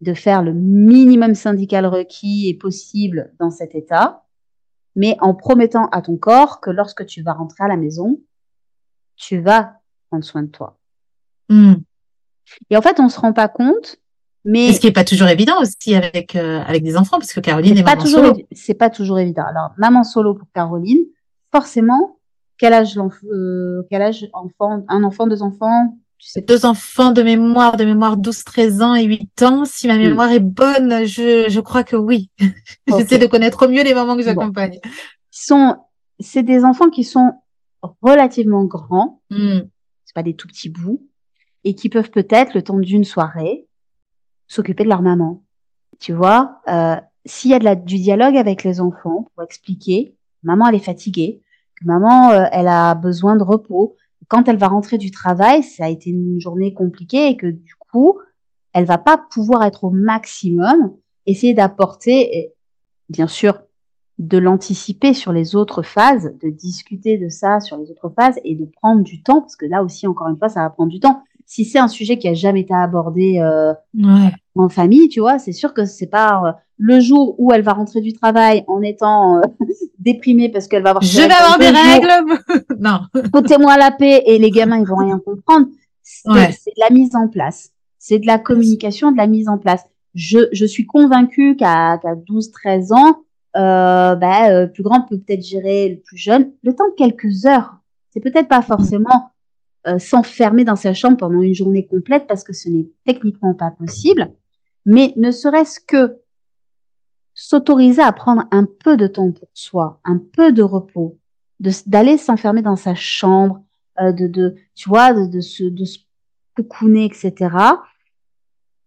de faire le minimum syndical requis et possible dans cet état, mais en promettant à ton corps que lorsque tu vas rentrer à la maison, tu vas prendre soin de toi. Hmm. Et en fait, on se rend pas compte, mais Et ce qui est pas toujours évident aussi avec euh, avec des enfants, parce que Caroline est pas maman toujours solo. c'est pas toujours évident. Alors, maman solo pour Caroline, forcément, quel âge l'enf- euh, quel âge enfant, un enfant, deux enfants, sais Deux enfants de mémoire, de mémoire 12, 13 ans et 8 ans. Si ma mémoire est bonne, je, je crois que oui. J'essaie Ok. de connaître au mieux les mamans que j'accompagne. sont, c'est des enfants qui sont relativement grands, Hmm. c'est pas des tout petits bouts, et qui peuvent peut-être, le temps d'une soirée, s'occuper de leur maman. Tu vois, euh, s'il y a de la, du dialogue avec les enfants pour expliquer, maman elle est fatiguée, que maman euh, elle a besoin de repos, quand elle va rentrer du travail, ça a été une journée compliquée et que du coup, elle va pas pouvoir être au maximum, essayer d'apporter, bien sûr, de l'anticiper sur les autres phases, de discuter de ça sur les autres phases et de prendre du temps, parce que là aussi, encore une fois, ça va prendre du temps. Si c'est un sujet qui a jamais été abordé euh, en famille, tu vois, c'est sûr que c'est pas euh, le jour où elle va rentrer du travail en étant euh, déprimée parce qu'elle va avoir. Je vais avoir des règles. non. Foutez-moi la paix et les gamins ils vont rien comprendre. C'est de la mise en place. C'est de la communication, de la mise en place. Je, je suis convaincue qu'à qu 12-13 ans, euh, bah, euh, le plus grand peut peut-être gérer le plus jeune. Le temps de quelques heures. C'est peut-être pas forcément euh, s'enfermer dans sa chambre pendant une journée complète parce que ce n'est techniquement pas possible. Mais ne serait-ce que s'autoriser à prendre un peu de temps pour soi, un peu de repos, d'aller s'enfermer dans sa chambre, euh, de, de, tu vois, de, de se, de se cocooner, etc.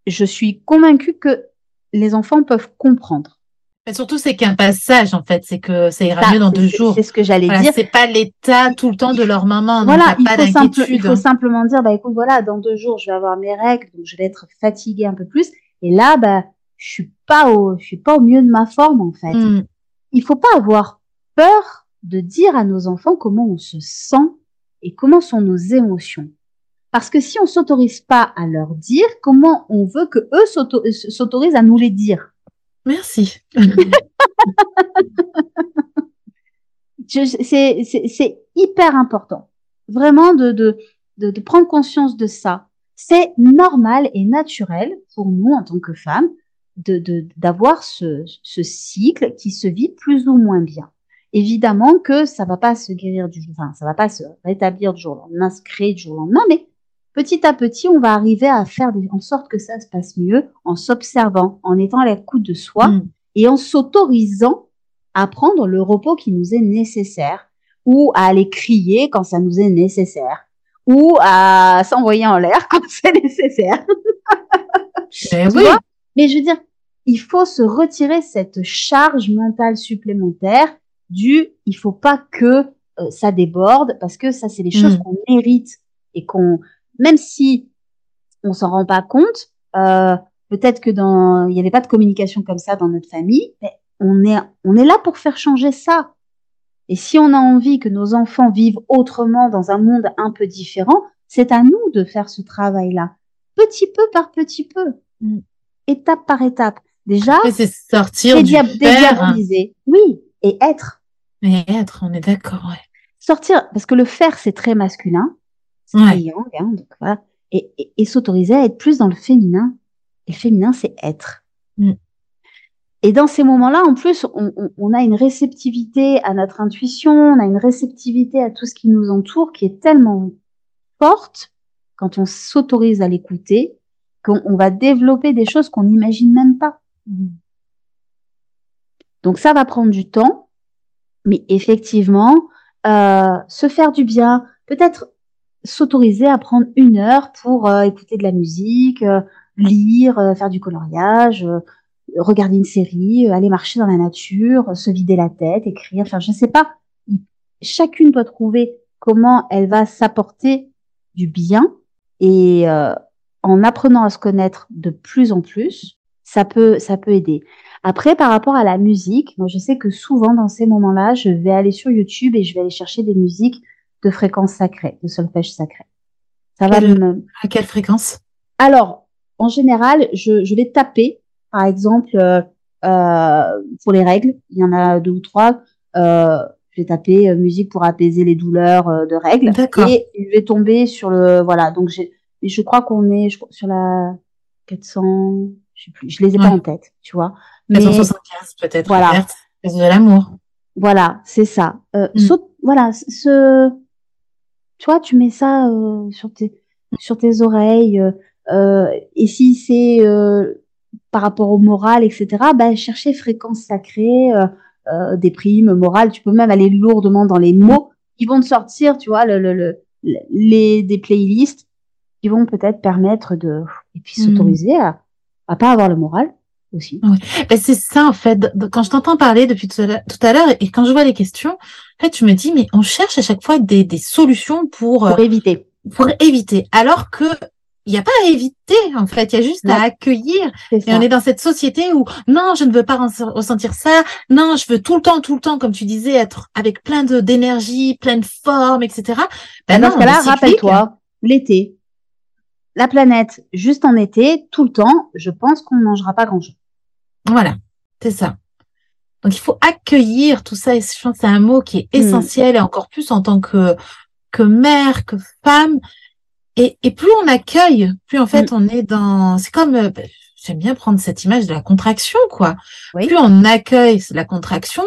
Je suis convaincue que les enfants peuvent comprendre. Mais surtout, c'est qu'un passage, en fait. C'est que ça ira mieux dans deux jours. C'est ce que j'allais dire. C'est pas l'état tout le temps de leur maman. Voilà, il, faut il faut simplement dire, bah écoute, voilà, dans deux jours, je vais avoir mes règles, donc je vais être fatiguée un peu plus. Et là, bah, je suis pas au, je suis pas au mieux de ma forme, en fait. Mm. Il faut pas avoir peur de dire à nos enfants comment on se sent et comment sont nos émotions. Parce que si on s'autorise pas à leur dire, comment on veut que eux s'autorisent à nous les dire? Merci. c'est hyper important, vraiment de, de, de, de prendre conscience de ça. C'est normal et naturel pour nous en tant que femmes de d'avoir ce, ce cycle qui se vit plus ou moins bien. Évidemment que ça va pas se guérir du, enfin ça va pas se rétablir du jour au lendemain, se créer du jour au lendemain, mais petit à petit, on va arriver à faire en sorte que ça se passe mieux en s'observant, en étant à l'écoute de soi mm. et en s'autorisant à prendre le repos qui nous est nécessaire ou à aller crier quand ça nous est nécessaire ou à s'envoyer en l'air quand c'est nécessaire. Eh Mais je veux dire, il faut se retirer cette charge mentale supplémentaire du il faut pas que euh, ça déborde parce que ça c'est les choses mm. qu'on mérite et qu'on même si on s'en rend pas compte, euh, peut-être que dans, il n'y avait pas de communication comme ça dans notre famille, mais on est, on est là pour faire changer ça. Et si on a envie que nos enfants vivent autrement dans un monde un peu différent, c'est à nous de faire ce travail-là, petit peu par petit peu, mm. étape par étape. Déjà, c'est sortir du dédiaboliser, oui, et être. Et être, on est d'accord. Ouais. Sortir, parce que le faire c'est très masculin, Hein, et, s'autoriser à être plus dans le féminin. Et le féminin, c'est être. Mm. Et dans ces moments-là, en plus, on, a une réceptivité à notre intuition, on a une réceptivité à tout ce qui nous entoure qui est tellement forte quand on s'autorise à l'écouter qu'on va développer des choses qu'on n'imagine même pas. Mm. Donc ça va prendre du temps, mais effectivement, euh, se faire du bien, peut-être s'autoriser à prendre une heure pour euh, écouter de la musique, euh, lire, euh, faire du coloriage, regarder une série, aller marcher dans la nature, se vider la tête, écrire, enfin je sais pas. Chacune doit trouver comment elle va s'apporter du bien et en apprenant à se connaître de plus en plus, ça peut ça peut aider. Après par rapport à la musique, moi je sais que souvent dans ces moments-là, je vais aller sur YouTube et je vais aller chercher des musiques de fréquence sacrée, de solfège sacré. Ça va me... À quelle fréquence? Alors, en général, je, je vais taper, par exemple, euh, euh, pour les règles, il y en a deux ou trois. Euh, je vais taper euh, musique pour apaiser les douleurs euh, de règles. Et je vais tomber sur le voilà. Donc j'ai, je crois qu'on est sur la 400, je sais plus, je les ai pas en tête, tu vois. 475 peut-être. Voilà. De l'amour. Voilà, c'est ça. Euh, mm. saute, voilà, ce tu vois, tu mets ça euh, sur tes sur tes oreilles. Euh, euh et si c'est par rapport au moral, etc., ben chercher fréquence sacrée, des primes, morale. Tu peux même aller lourdement dans les mots. Ils vont te sortir, tu vois, le, le, le les des playlists qui vont peut-être permettre de et puis s'autoriser à à pas avoir le moral aussi. Oui. Ben, c'est ça en fait. Quand je t'entends parler depuis tout à l'heure et quand je vois les questions, en fait, je me dis mais on cherche à chaque fois des, des solutions pour pour éviter. Pour éviter. Alors que il n'y a pas à éviter, en fait. Il y a juste à accueillir. Et on est dans cette société où, non, je ne veux pas ressentir ça. Non, je veux tout le temps, tout le temps, comme tu disais, être avec plein de, d'énergie, plein de forme, etc. Ben, dans ce cas-là, rappelle-toi, l'été, la planète, juste en été, tout le temps, je pense qu'on ne mangera pas grand-chose. Voilà. C'est ça. Donc, il faut accueillir tout ça. Et je pense que c'est un mot qui est hmm. essentiel et encore plus en tant que, que mère, que femme et, et plus on accueille, plus en fait mm. on est dans. C'est comme euh, bah, j'aime bien prendre cette image de la contraction, quoi. Plus on accueille la contraction,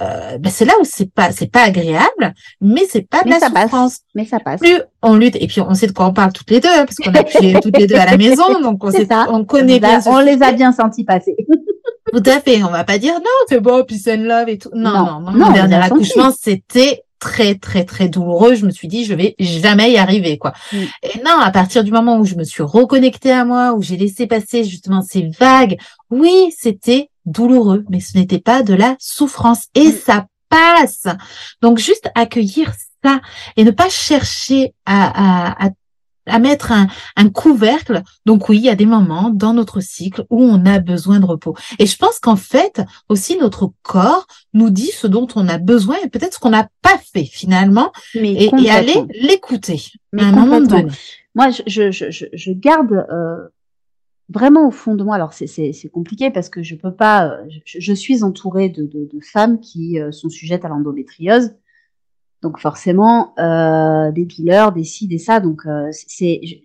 euh, ben c'est là où c'est pas c'est pas agréable, mais c'est pas de la souffrance. Mais ça passe. Plus on lutte et puis on sait de quoi on parle toutes les deux parce qu'on a toutes les deux à la maison, donc on sait, on connaît bien. On les a bien sentis passer. tout à fait. On va pas dire non, c'est bon, peace and love et tout. Non, non, non. non mon dernier accouchement, c'était très très très douloureux. Je me suis dit je vais jamais y arriver quoi. Mm. Et non, à partir du moment où je me suis reconnectée à moi, où j'ai laissé passer justement ces vagues, oui, c'était douloureux, mais ce n'était pas de la souffrance et mm. ça passe. Donc juste accueillir ça et ne pas chercher à, à, à à mettre un, un, couvercle. Donc oui, il y a des moments dans notre cycle où on a besoin de repos. Et je pense qu'en fait, aussi notre corps nous dit ce dont on a besoin et peut-être ce qu'on n'a pas fait finalement Mais et, aller l'écouter à un moment donné. Moi, je, je, je, je garde euh, vraiment au fond de moi. Alors c'est compliqué parce que je peux pas. Euh, je, suis entourée de, de, de femmes qui euh, sont sujettes à l'endométriose donc forcément, euh, des pilleurs, des ci, des ça. Donc euh, c'est, je,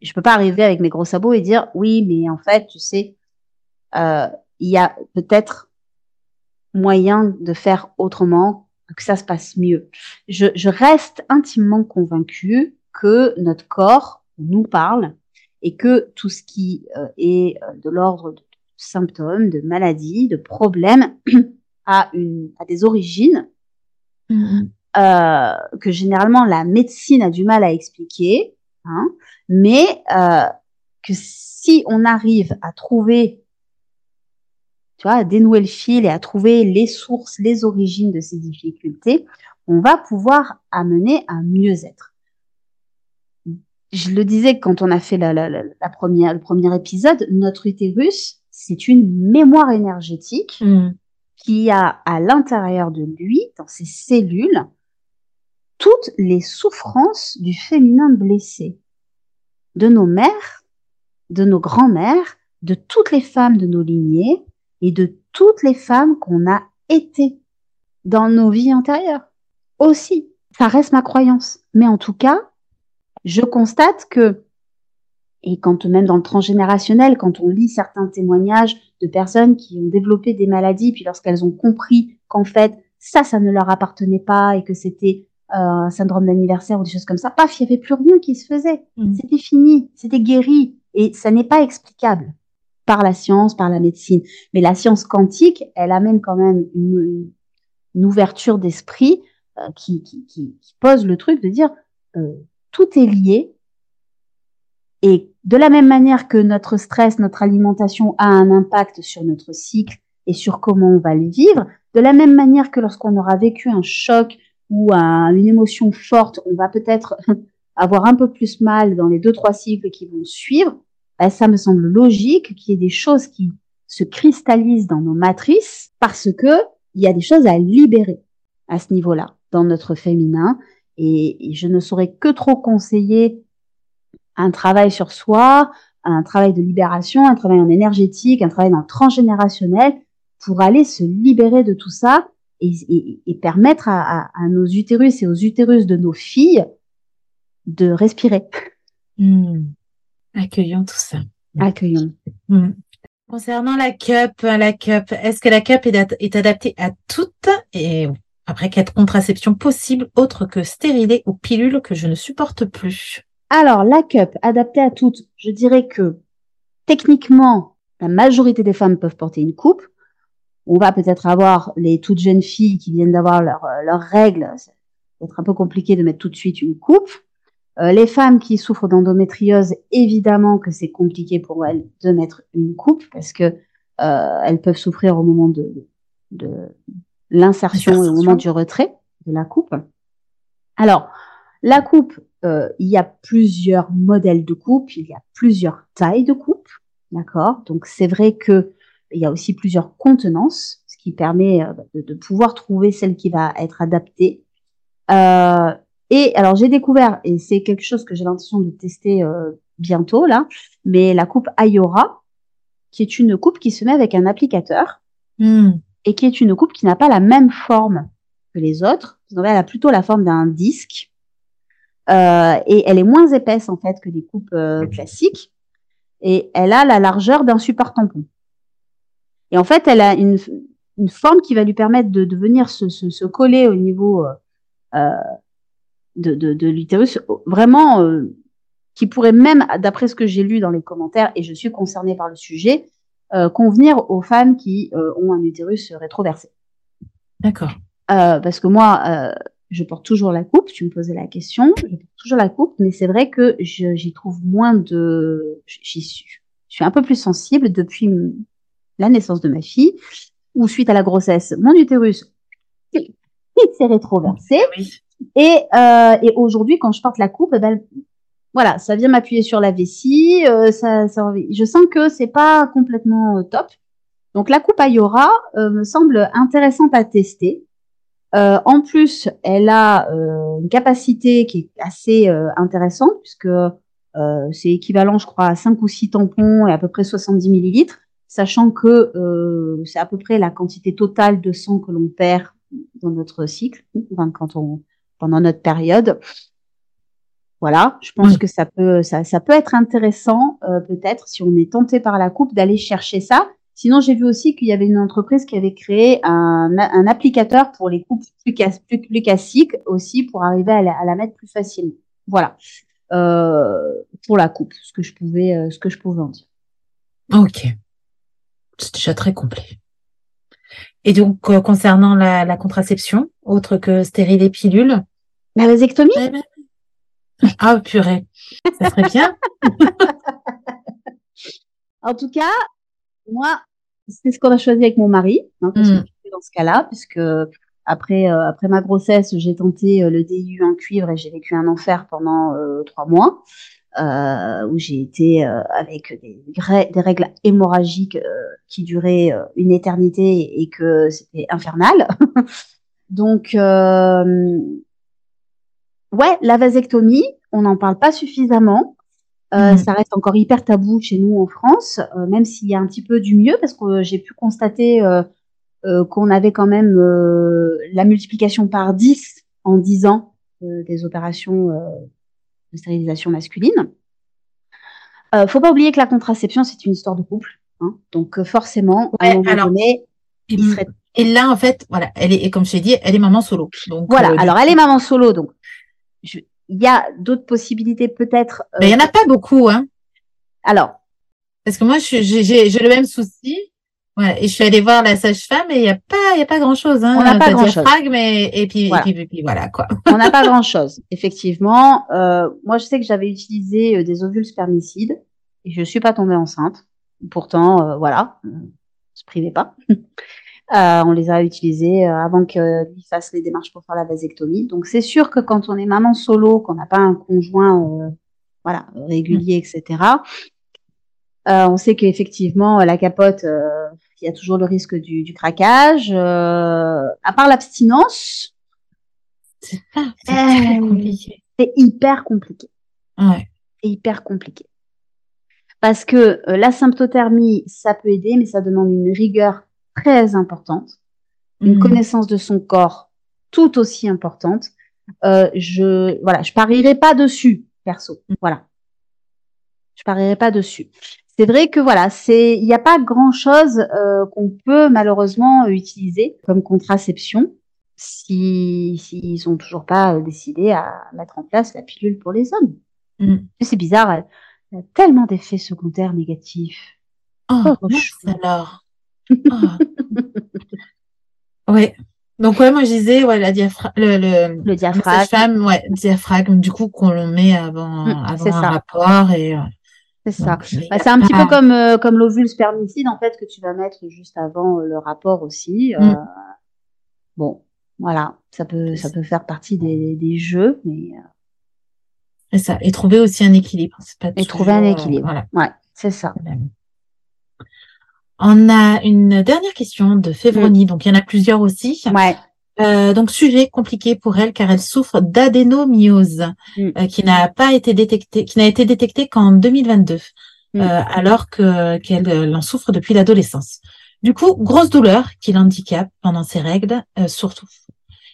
je peux pas arriver avec mes gros sabots et dire oui, mais en fait, tu sais, euh, il y a peut-être moyen de faire autrement, que ça se passe mieux. Je, je reste intimement convaincue que notre corps nous parle et que tout ce qui euh, est euh, de l'ordre de symptômes, de maladies, de problèmes a, une, a des origines Mm-hmm. euh, que généralement la médecine a du mal à expliquer, hein, mais euh, que si on arrive à trouver, tu vois, à dénouer le fil et à trouver les sources, les origines de ces difficultés, on va pouvoir amener un mieux-être. Je le disais quand on a fait la, la, la, première, le premier épisode, notre utérus, c'est une mémoire énergétique mm qui a à l'intérieur de lui, dans ses cellules, toutes les souffrances du féminin blessé, de nos mères, de nos grands-mères, de toutes les femmes de nos lignées et de toutes les femmes qu'on a été dans nos vies antérieures. Aussi, ça reste ma croyance. Mais en tout cas, je constate que et quand même dans le transgénérationnel, quand on lit certains témoignages de personnes qui ont développé des maladies, puis lorsqu'elles ont compris qu'en fait ça, ça ne leur appartenait pas et que c'était euh, un syndrome d'anniversaire ou des choses comme ça, paf, il n'y avait plus rien qui se faisait. Mmh. C'était fini, c'était guéri et ça n'est pas explicable par la science, par la médecine. Mais la science quantique, elle amène quand même une, une ouverture d'esprit euh, qui, qui, qui, qui, pose le truc de dire euh, tout est lié et de la même manière que notre stress, notre alimentation a un impact sur notre cycle et sur comment on va le vivre, de la même manière que lorsqu'on aura vécu un choc ou une émotion forte, on va peut-être avoir un peu plus mal dans les deux, trois cycles qui vont suivre, ben, ça me semble logique qu'il y ait des choses qui se cristallisent dans nos matrices parce que il y a des choses à libérer à ce niveau-là, dans notre féminin. Et, je ne saurais que trop conseiller un travail sur soi, un travail de libération, un travail en énergétique, un travail dans le transgénérationnel pour aller se libérer de tout ça et, et, permettre à, à, nos utérus et aux utérus de nos filles de respirer. Hmm. Accueillons tout ça. Accueillons. Hmm. Concernant la cup, la cup, est-ce que la cup est, est adaptée à toutes? Et après quatre contraceptions possibles autres que stérilées ou pilules que je ne supporte plus alors, la cup adaptée à toutes, je dirais que techniquement, la majorité des femmes peuvent porter une coupe. On va peut-être avoir les toutes jeunes filles qui viennent d'avoir leurs leur règles. Ça va être un peu compliqué de mettre tout de suite une coupe. Euh, les femmes qui souffrent d'endométriose, évidemment que c'est compliqué pour elles de mettre une coupe parce que euh, elles peuvent souffrir au moment de l'insertion au moment du retrait de la coupe. Alors, la coupe, euh, il y a plusieurs modèles de coupe, il y a plusieurs tailles de coupe, d'accord? Donc c'est vrai que il y a aussi plusieurs contenances, ce qui permet euh, de, de, pouvoir trouver celle qui va être adaptée. Euh, et alors j'ai découvert, et c'est quelque chose que j'ai l'intention de tester bientôt là, mais la coupe Ayora, qui est une coupe qui se met avec un applicateur Hmm. Et qui est une coupe qui n'a pas la même forme que les autres. Elle a plutôt la forme d'un disque euh, et elle est moins épaisse en fait que les coupes euh, classiques et elle a la largeur d'un support tampon. Et en fait, elle a une, une forme qui va lui permettre de, de venir se, se, se, coller au niveau euh, de, de, de l'utérus, vraiment qui pourrait même, d'après ce que j'ai lu dans les commentaires, et je suis concernée par le sujet, convenir aux femmes qui euh, ont un utérus rétroversé. D'accord. Euh, parce que moi, euh, je porte toujours la coupe. Tu me posais la question. Je porte toujours la coupe, mais c'est vrai que j'y trouve moins de. J'y suis, je suis un peu plus sensible depuis la naissance de ma fille, ou suite à la grossesse, mon utérus s'est rétroversé. Oui. Et, euh, et aujourd'hui, quand je porte la coupe, eh ben, voilà, ça vient m'appuyer sur la vessie. Euh, ça, je sens que c'est pas complètement euh, top. Donc la coupe Ayora euh, me semble intéressante à tester. En plus, elle a une capacité qui est assez intéressante puisque c'est équivalent, je crois, à 5 ou 6 tampons et à peu près 70 millilitres, sachant que c'est à peu près la quantité totale de sang que l'on perd dans notre cycle, enfin, quand on pendant notre période. Voilà, je pense Oui. que ça peut, ça, ça peut être intéressant, euh, peut-être, si on est tenté par la coupe, d'aller chercher ça. Sinon, j'ai vu aussi qu'il y avait une entreprise qui avait créé un, un applicateur pour les coupes plus, cas- plus, plus classiques aussi, pour arriver à la, à la mettre plus facilement. Voilà, euh, pour la coupe, ce que je pouvais, euh, ce que je pouvais en dire. Ok. C'est déjà très complet. Et donc, euh, concernant la, la contraception, autre que stérile et pilule, La vasectomie? ah purée, ça serait bien. En tout cas, moi, c'est ce qu'on a choisi avec mon mari, hein, parce Mm. que dans ce cas-là, puisque après, euh, après ma grossesse, j'ai tenté euh, le DIU en cuivre et j'ai vécu un enfer pendant euh, trois mois, où j'ai été avec des, des règles hémorragiques qui duraient une éternité et que c'était infernal. Donc, ouais, la vasectomie, on n'en parle pas suffisamment. Euh, Mhm. Ça reste encore hyper tabou chez nous en France, euh, même s'il y a un petit peu du mieux, parce que euh, j'ai pu constater qu'on avait quand même la multiplication par 10 en 10 ans des opérations de stérilisation masculine. Faut pas oublier que la contraception, c'est une histoire de couple. Hein, donc forcément, à un Ouais, moment alors, donné, Et, il serait... et là, en fait, voilà, elle est, et comme je t'ai dit, elle est maman solo. Donc, Voilà, alors elle est maman solo, donc il y a d'autres possibilités peut-être. euh, Mais il y en a pas beaucoup, hein. Alors, Parce que moi, j'ai le même souci. Voilà, et je suis allée voir la sage-femme et il n'y a pas, il y a pas grand-chose. Hein. On n'a pas grand-chose. et, et, puis, Voilà. et, puis, et puis voilà, quoi. on n'a pas grand-chose, effectivement. Euh, moi, je sais que j'avais utilisé euh, des ovules spermicides et je suis pas tombée enceinte. Pourtant, euh, voilà, euh, se privez pas. Euh, on les a utilisés euh, avant que lui fasse les démarches pour faire la vasectomie. Donc, c'est sûr que quand on est maman solo, qu'on n'a pas un conjoint, euh, voilà, régulier, etc. on sait qu'effectivement, la capote, il y a toujours le risque du, du craquage. À part l'abstinence, C'est compliqué. hyper compliqué. Ouais. c'est hyper compliqué. Parce que euh, la symptothermie, ça peut aider, mais ça demande une rigueur très importante, une Mhm. connaissance de son corps tout aussi importante. Euh, je voilà, je parierai pas dessus, perso. Voilà, je parierai pas dessus. C'est vrai que voilà, c'est il n'y a pas grand chose qu'on peut malheureusement euh, utiliser comme contraception si s'ils ont toujours pas euh, décidé à mettre en place la pilule pour les hommes. Mhm. C'est bizarre, elle, elle a tellement d'effets secondaires négatifs. Oh, Oh, mince alors. Oh. ouais. Donc ouais, moi je disais ouais la diaphragme, le, le, le diaphragme, ouais, diaphragme, du coup qu'on le met avant, mmh, avant un ça. rapport et. Euh, c'est ça. Bah, c'est un petit peu comme euh, comme l'ovule spermicide en fait que tu vas mettre juste avant le rapport aussi. Mmh. bon, voilà, ça peut ça peut faire partie des, des jeux, mais. C'est ça. Et trouver aussi un équilibre. Pas et trouver un équilibre. voilà. Ouais, c'est ça. On a une dernière question de Févronie, mm. donc il y en a plusieurs aussi. Ouais. Euh, donc sujet compliqué pour elle car elle souffre d'adénomyose mm. euh, qui n'a pas été détectée, qui n'a été détectée qu'en 2022, mm. euh, alors que qu'elle en souffre depuis l'adolescence. Du coup, grosse douleur qui l'handicape pendant ses règles, surtout.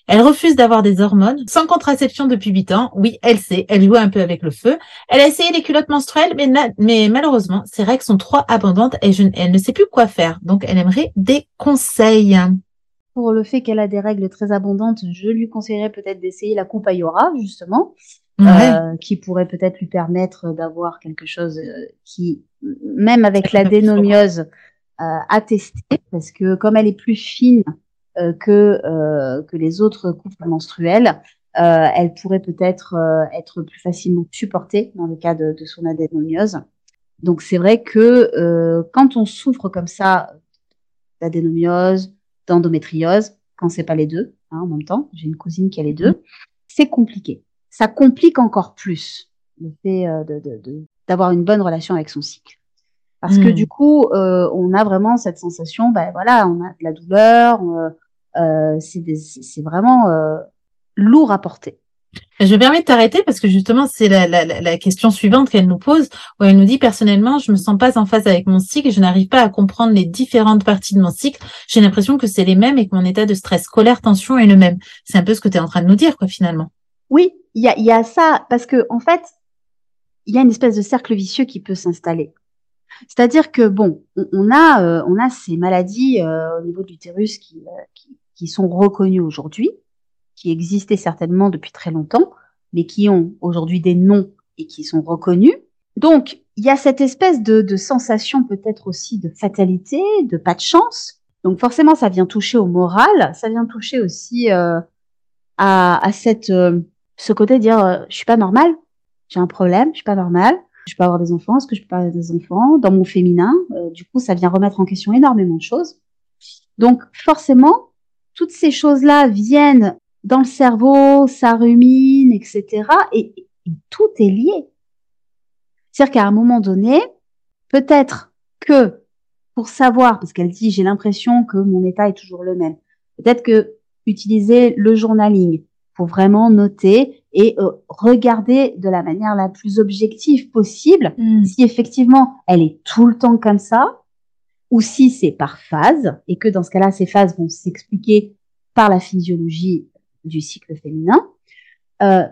Elle refuse d'avoir des hormones, sans contraception depuis 8 ans. Oui, elle sait, elle joue un peu avec le feu. Elle a essayé les culottes menstruelles, mais, mais malheureusement, ses règles sont trop abondantes et je, elle ne sait plus quoi faire. Donc, elle aimerait des conseils. Pour le fait qu'elle a des règles très abondantes, je lui conseillerais peut-être d'essayer la coupe Ayora, justement, euh, qui pourrait peut-être lui permettre d'avoir quelque chose euh, qui, même avec la dénomiose, euh, attesté, parce que comme elle est plus fine, que euh, que les autres couples menstruels, euh, elle pourrait peut-être être plus facilement supportée dans le cas de, de son adénomiose. Donc c'est vrai que quand on souffre comme ça d'adénomiose, d'endométriose, quand c'est pas les deux hein, en même temps, j'ai une cousine qui a les deux, c'est compliqué. Ça complique encore plus le fait d'avoir une bonne relation avec son cycle. Parce que hmm. du coup, on a vraiment cette sensation, ben voilà, on a de la douleur, euh, c'est vraiment euh, lourd à porter. Je me permets de t'arrêter parce que justement, c'est la, la, la, question suivante qu'elle nous pose, où elle nous dit personnellement, je me sens pas en phase avec mon cycle et je n'arrive pas à comprendre les différentes parties de mon cycle. J'ai l'impression que c'est les mêmes et que mon état de stress, colère, tension est le même. C'est un peu ce que tu es en train de nous dire, quoi, finalement. Oui, il y a, y a ça, parce que en fait, il y a une espèce de cercle vicieux qui peut s'installer. C'est-à-dire que bon, on, a, euh, on a ces maladies au niveau de l'utérus qui, qui, qui sont reconnus aujourd'hui, qui existaient certainement depuis très longtemps, mais qui ont aujourd'hui des noms et qui sont reconnus. Donc, il y a cette espèce de, sensation peut-être aussi de fatalité, de pas de chance. Donc forcément, ça vient toucher au moral, ça vient toucher aussi euh, à, à, cette, euh, ce côté de dire euh, je suis pas normal, j'ai un problème, je suis pas normal, je peux avoir des enfants, est-ce que je peux pas avoir des enfants dans mon féminin euh, Du coup, ça vient remettre en question énormément de choses. Donc forcément, toutes ces choses-là viennent dans le cerveau, ça rumine, etc. Et, tout est lié. C'est-à-dire qu'à un moment donné, peut-être que pour savoir, parce qu'elle dit j'ai l'impression que mon état est toujours le même, peut-être que utiliser le journaling pour vraiment noter et euh, regarder de la manière la plus objective possible mm. si effectivement elle est tout le temps comme ça ou si c'est par phase, et que dans ce cas-là, ces phases vont s'expliquer par la physiologie du cycle féminin. Euh,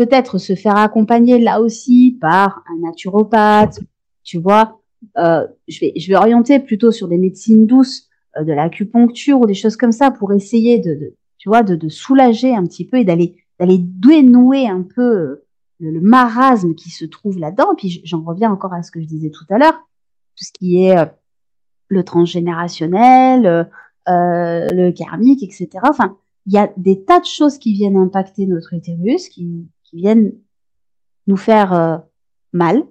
Peut-être se faire accompagner là aussi par un naturopathe, tu vois. Euh, je, vais, je vais orienter plutôt sur des médecines douces, euh, de l'acupuncture ou des choses comme ça pour essayer de, de tu vois, de, de, soulager un petit peu et d'aller d'aller dénouer un peu euh, le, le, marasme qui se trouve là-dedans. Puis j'en reviens encore à ce que je disais tout à l'heure, tout ce qui est euh, le transgénérationnel, euh, euh, le karmique, etc. Enfin, il y a des tas de choses qui viennent impacter notre utérus, qui, qui viennent nous faire euh, mal.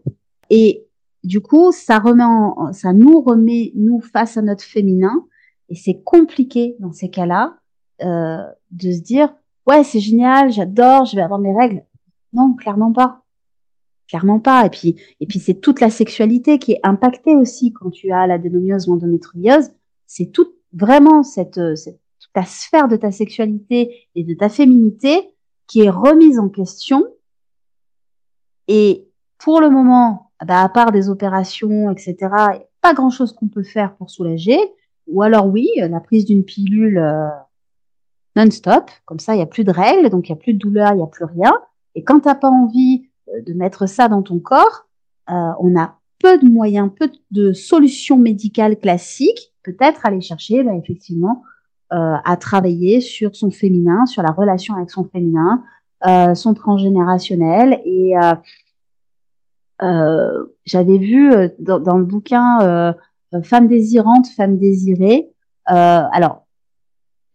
Et du coup, ça remet en, ça nous remet nous face à notre féminin. Et c'est compliqué dans ces cas-là euh, de se dire ouais c'est génial, j'adore, je vais avoir mes règles. Non, clairement pas clairement pas. Et puis, et puis c'est toute la sexualité qui est impactée aussi quand tu as la dénomiose ou l'endométriose. C'est tout vraiment cette, cette ta sphère de ta sexualité et de ta féminité qui est remise en question. Et pour le moment, bah, à part des opérations, etc., pas grand chose qu'on peut faire pour soulager. Ou alors oui, la prise d'une pilule euh, non-stop, comme ça il y a plus de règles, donc il y a plus de douleur, il y a plus rien. Et quand t'as pas envie de mettre ça dans ton corps, euh, on a peu de moyens, peu de solutions médicales classiques, peut-être aller chercher bah, effectivement euh, à travailler sur son féminin, sur la relation avec son féminin, euh, son transgénérationnel. Et j'avais vu dans, dans, le bouquin Femme désirante, femme désirée. alors,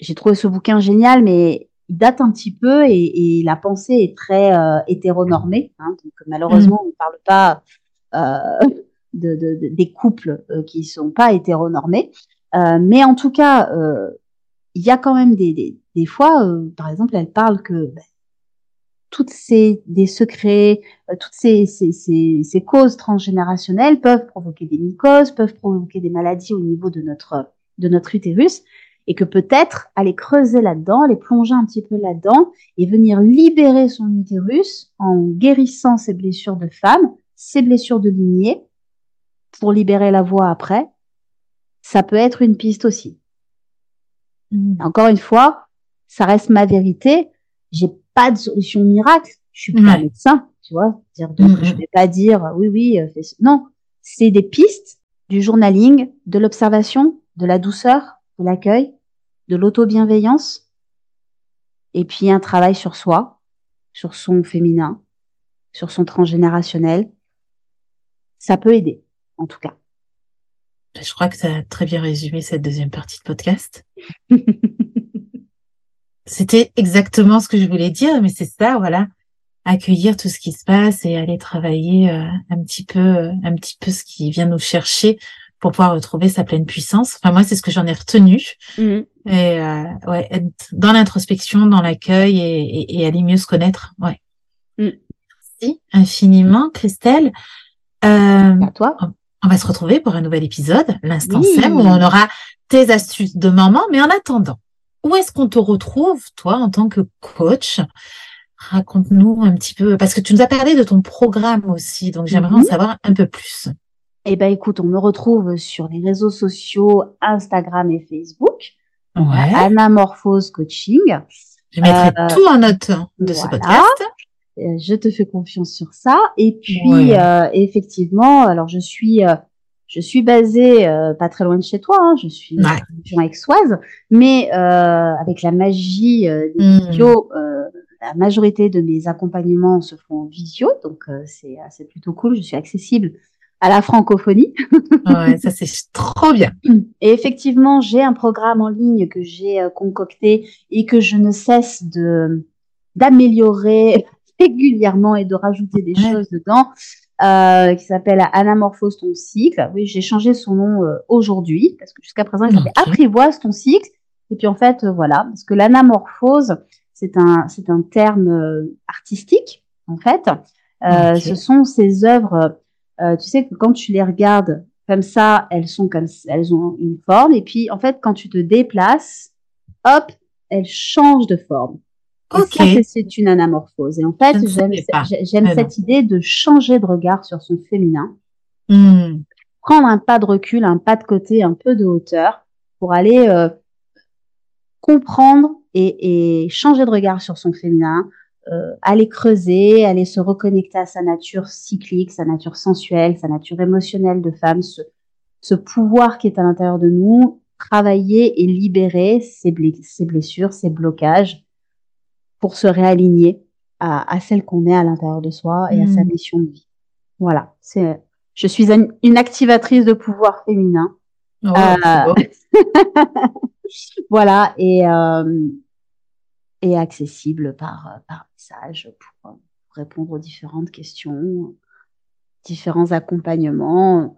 j'ai trouvé ce bouquin génial, mais il date un petit peu et, la pensée est très euh, hétéronormée. Hein, donc malheureusement, mm. on ne parle pas euh, de, des couples euh, qui sont pas hétéronormés. Mais en tout cas, il y a quand même des, des, fois, par exemple, elle parle que ben, toutes ces des secrets, toutes ces, ces, ces, ces, causes transgénérationnelles peuvent provoquer des mycoses, peuvent provoquer des maladies au niveau de notre de notre utérus et que peut-être aller creuser là-dedans, aller plonger un petit peu là-dedans et venir libérer son utérus en guérissant ses blessures de femme, ses blessures de lignée, pour libérer la voix après, ça peut être une piste aussi. Mmh. Encore une fois, ça reste ma vérité. J'ai pas de solution miracle. Je suis pas médecin, tu vois. Dire donc, mmh. je vais pas dire oui, oui. Euh, non, c'est des pistes du journaling, de l'observation, de la douceur, de l'accueil, de l'auto-bienveillance, et puis un travail sur soi, sur son féminin, sur son transgénérationnel. Ça peut aider, en tout cas. Je crois que ça a très bien résumé cette deuxième partie de podcast. C'était exactement ce que je voulais dire, mais c'est ça, voilà, accueillir tout ce qui se passe et aller travailler euh, un petit peu, euh, un petit peu ce qui vient nous chercher pour pouvoir retrouver sa pleine puissance. Enfin, moi, c'est ce que j'en ai retenu. Mmh. Et euh, ouais, être dans l'introspection, dans l'accueil et, et, aller mieux se connaître. Ouais. Mmh. Merci infiniment, Christelle. Euh, à toi. On va se retrouver pour un nouvel épisode, l'instant oui. où on aura tes astuces de maman. Mais en attendant, où est-ce qu'on te retrouve, toi, en tant que coach? Raconte-nous un petit peu, parce que tu nous as parlé de ton programme aussi, donc j'aimerais en mmh. savoir un peu plus. Eh ben, écoute, on me retrouve sur les réseaux sociaux, Instagram et Facebook. Ouais. Anamorphose Coaching. Je mettrai euh, tout en note de ce podcast. Euh, je te fais confiance sur ça. Et puis, euh, effectivement, alors je suis, je suis basée pas très loin de chez toi. Hein, je suis ouais. région aixoise, mais avec la magie des mmh. vidéos, la majorité de mes accompagnements se font en visio, donc c'est c'est plutôt cool. Je suis accessible à la francophonie. ouais, ça c'est trop bien. Et effectivement, j'ai un programme en ligne que j'ai euh, concocté et que je ne cesse de d'améliorer régulièrement et de rajouter des choses dedans, euh, qui s'appelle Anamorphose ton cycle. Oui, j'ai changé son nom euh, aujourd'hui parce que jusqu'à présent, il okay. Apprivoise ton cycle. Et puis en fait, voilà, parce que l'anamorphose, c'est un c'est un terme artistique en fait. Okay. Ce sont ces œuvres euh, tu sais que quand tu les regardes comme ça, elles sont comme elles ont une forme et puis en fait quand tu te déplaces, hop, elles changent de forme. Ok. C'est une anamorphose. Et en fait, j'aime cette idée de changer de regard sur son féminin, mmh. prendre un pas de recul, un pas de côté, un peu de hauteur pour aller euh, comprendre et, et, changer de regard sur son féminin, euh, aller creuser, aller se reconnecter à sa nature cyclique, sa nature sensuelle, sa nature émotionnelle de femme, ce, ce pouvoir qui est à l'intérieur de nous, travailler et libérer ses, blessures, ses blocages pour se réaligner à, à celle qu'on est à l'intérieur de soi et à sa mmh. mission de vie. Voilà, c'est je suis une activatrice de pouvoir féminin. Oh, euh... voilà et euh, et accessible par, par message pour, répondre aux différentes questions, différents accompagnements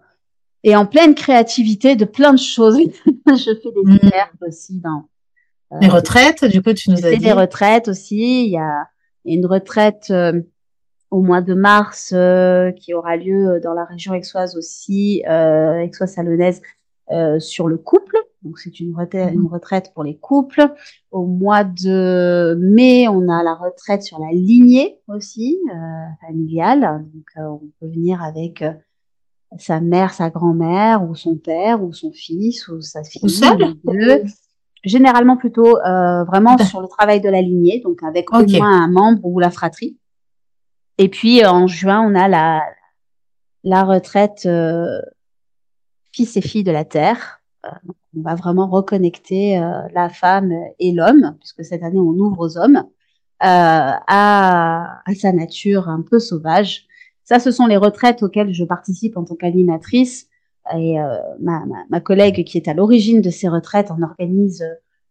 et en pleine créativité de plein de choses. je fais des mmh. aussi dans euh, les retraites. Du coup, tu nous as dit des retraites aussi. Il y a une retraite euh, au mois de mars euh, qui aura lieu dans la région aixoise aussi, euh, aixoise-salonnaise, euh, sur le couple. Donc c'est une retraite, une retraite pour les couples. Au mois de mai, on a la retraite sur la lignée aussi euh, familiale. Donc euh, on peut venir avec euh, sa mère, sa grand-mère, ou son père, ou son fils, ou sa fille. Ou Généralement plutôt euh, vraiment sur le travail de la lignée, donc avec okay. au moins un membre ou la fratrie. Et puis en juin, on a la la retraite fils et filles de la Terre. Euh, on va vraiment reconnecter euh, la femme et l'homme, puisque cette année on ouvre aux hommes, euh, à, à, sa nature un peu sauvage. Ça, ce sont les retraites auxquelles je participe en tant qu'animatrice. Et ma, ma, ma, collègue qui est à l'origine de ces retraites en organise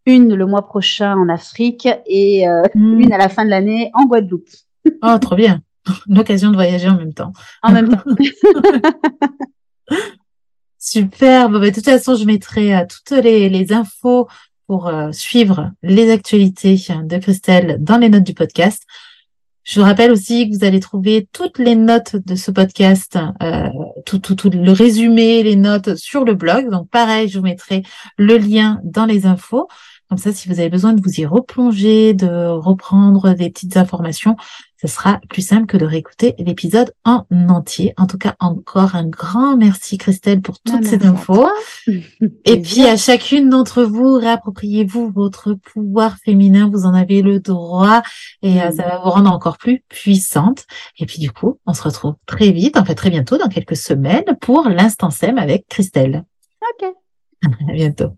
une le mois prochain en Afrique et euh, Hmm. une à la fin de l'année en Guadeloupe. Oh, trop bien. L'occasion de voyager en même temps. En même temps. Super. Bon, bah, de toute façon, je mettrai euh, toutes les, infos pour euh, suivre les actualités de Christelle dans les notes du podcast. Je rappelle aussi que vous allez trouver toutes les notes de ce podcast, euh, tout, tout, tout le résumé, les notes sur le blog. Donc pareil, je vous mettrai le lien dans les infos. Comme ça, si vous avez besoin de vous y replonger, de reprendre des petites informations, ce sera plus simple que de réécouter l'épisode en entier. En tout cas, encore un grand merci Christelle pour toutes Ah, ces infos. Et puis à chacune d'entre vous, réappropriez-vous votre pouvoir féminin, vous en avez le droit et euh, Mm. ça va vous rendre encore plus puissante. Et puis du coup, on se retrouve très vite, en fait très bientôt, dans quelques semaines, pour l'instant SEM avec Christelle. Ok. À bientôt.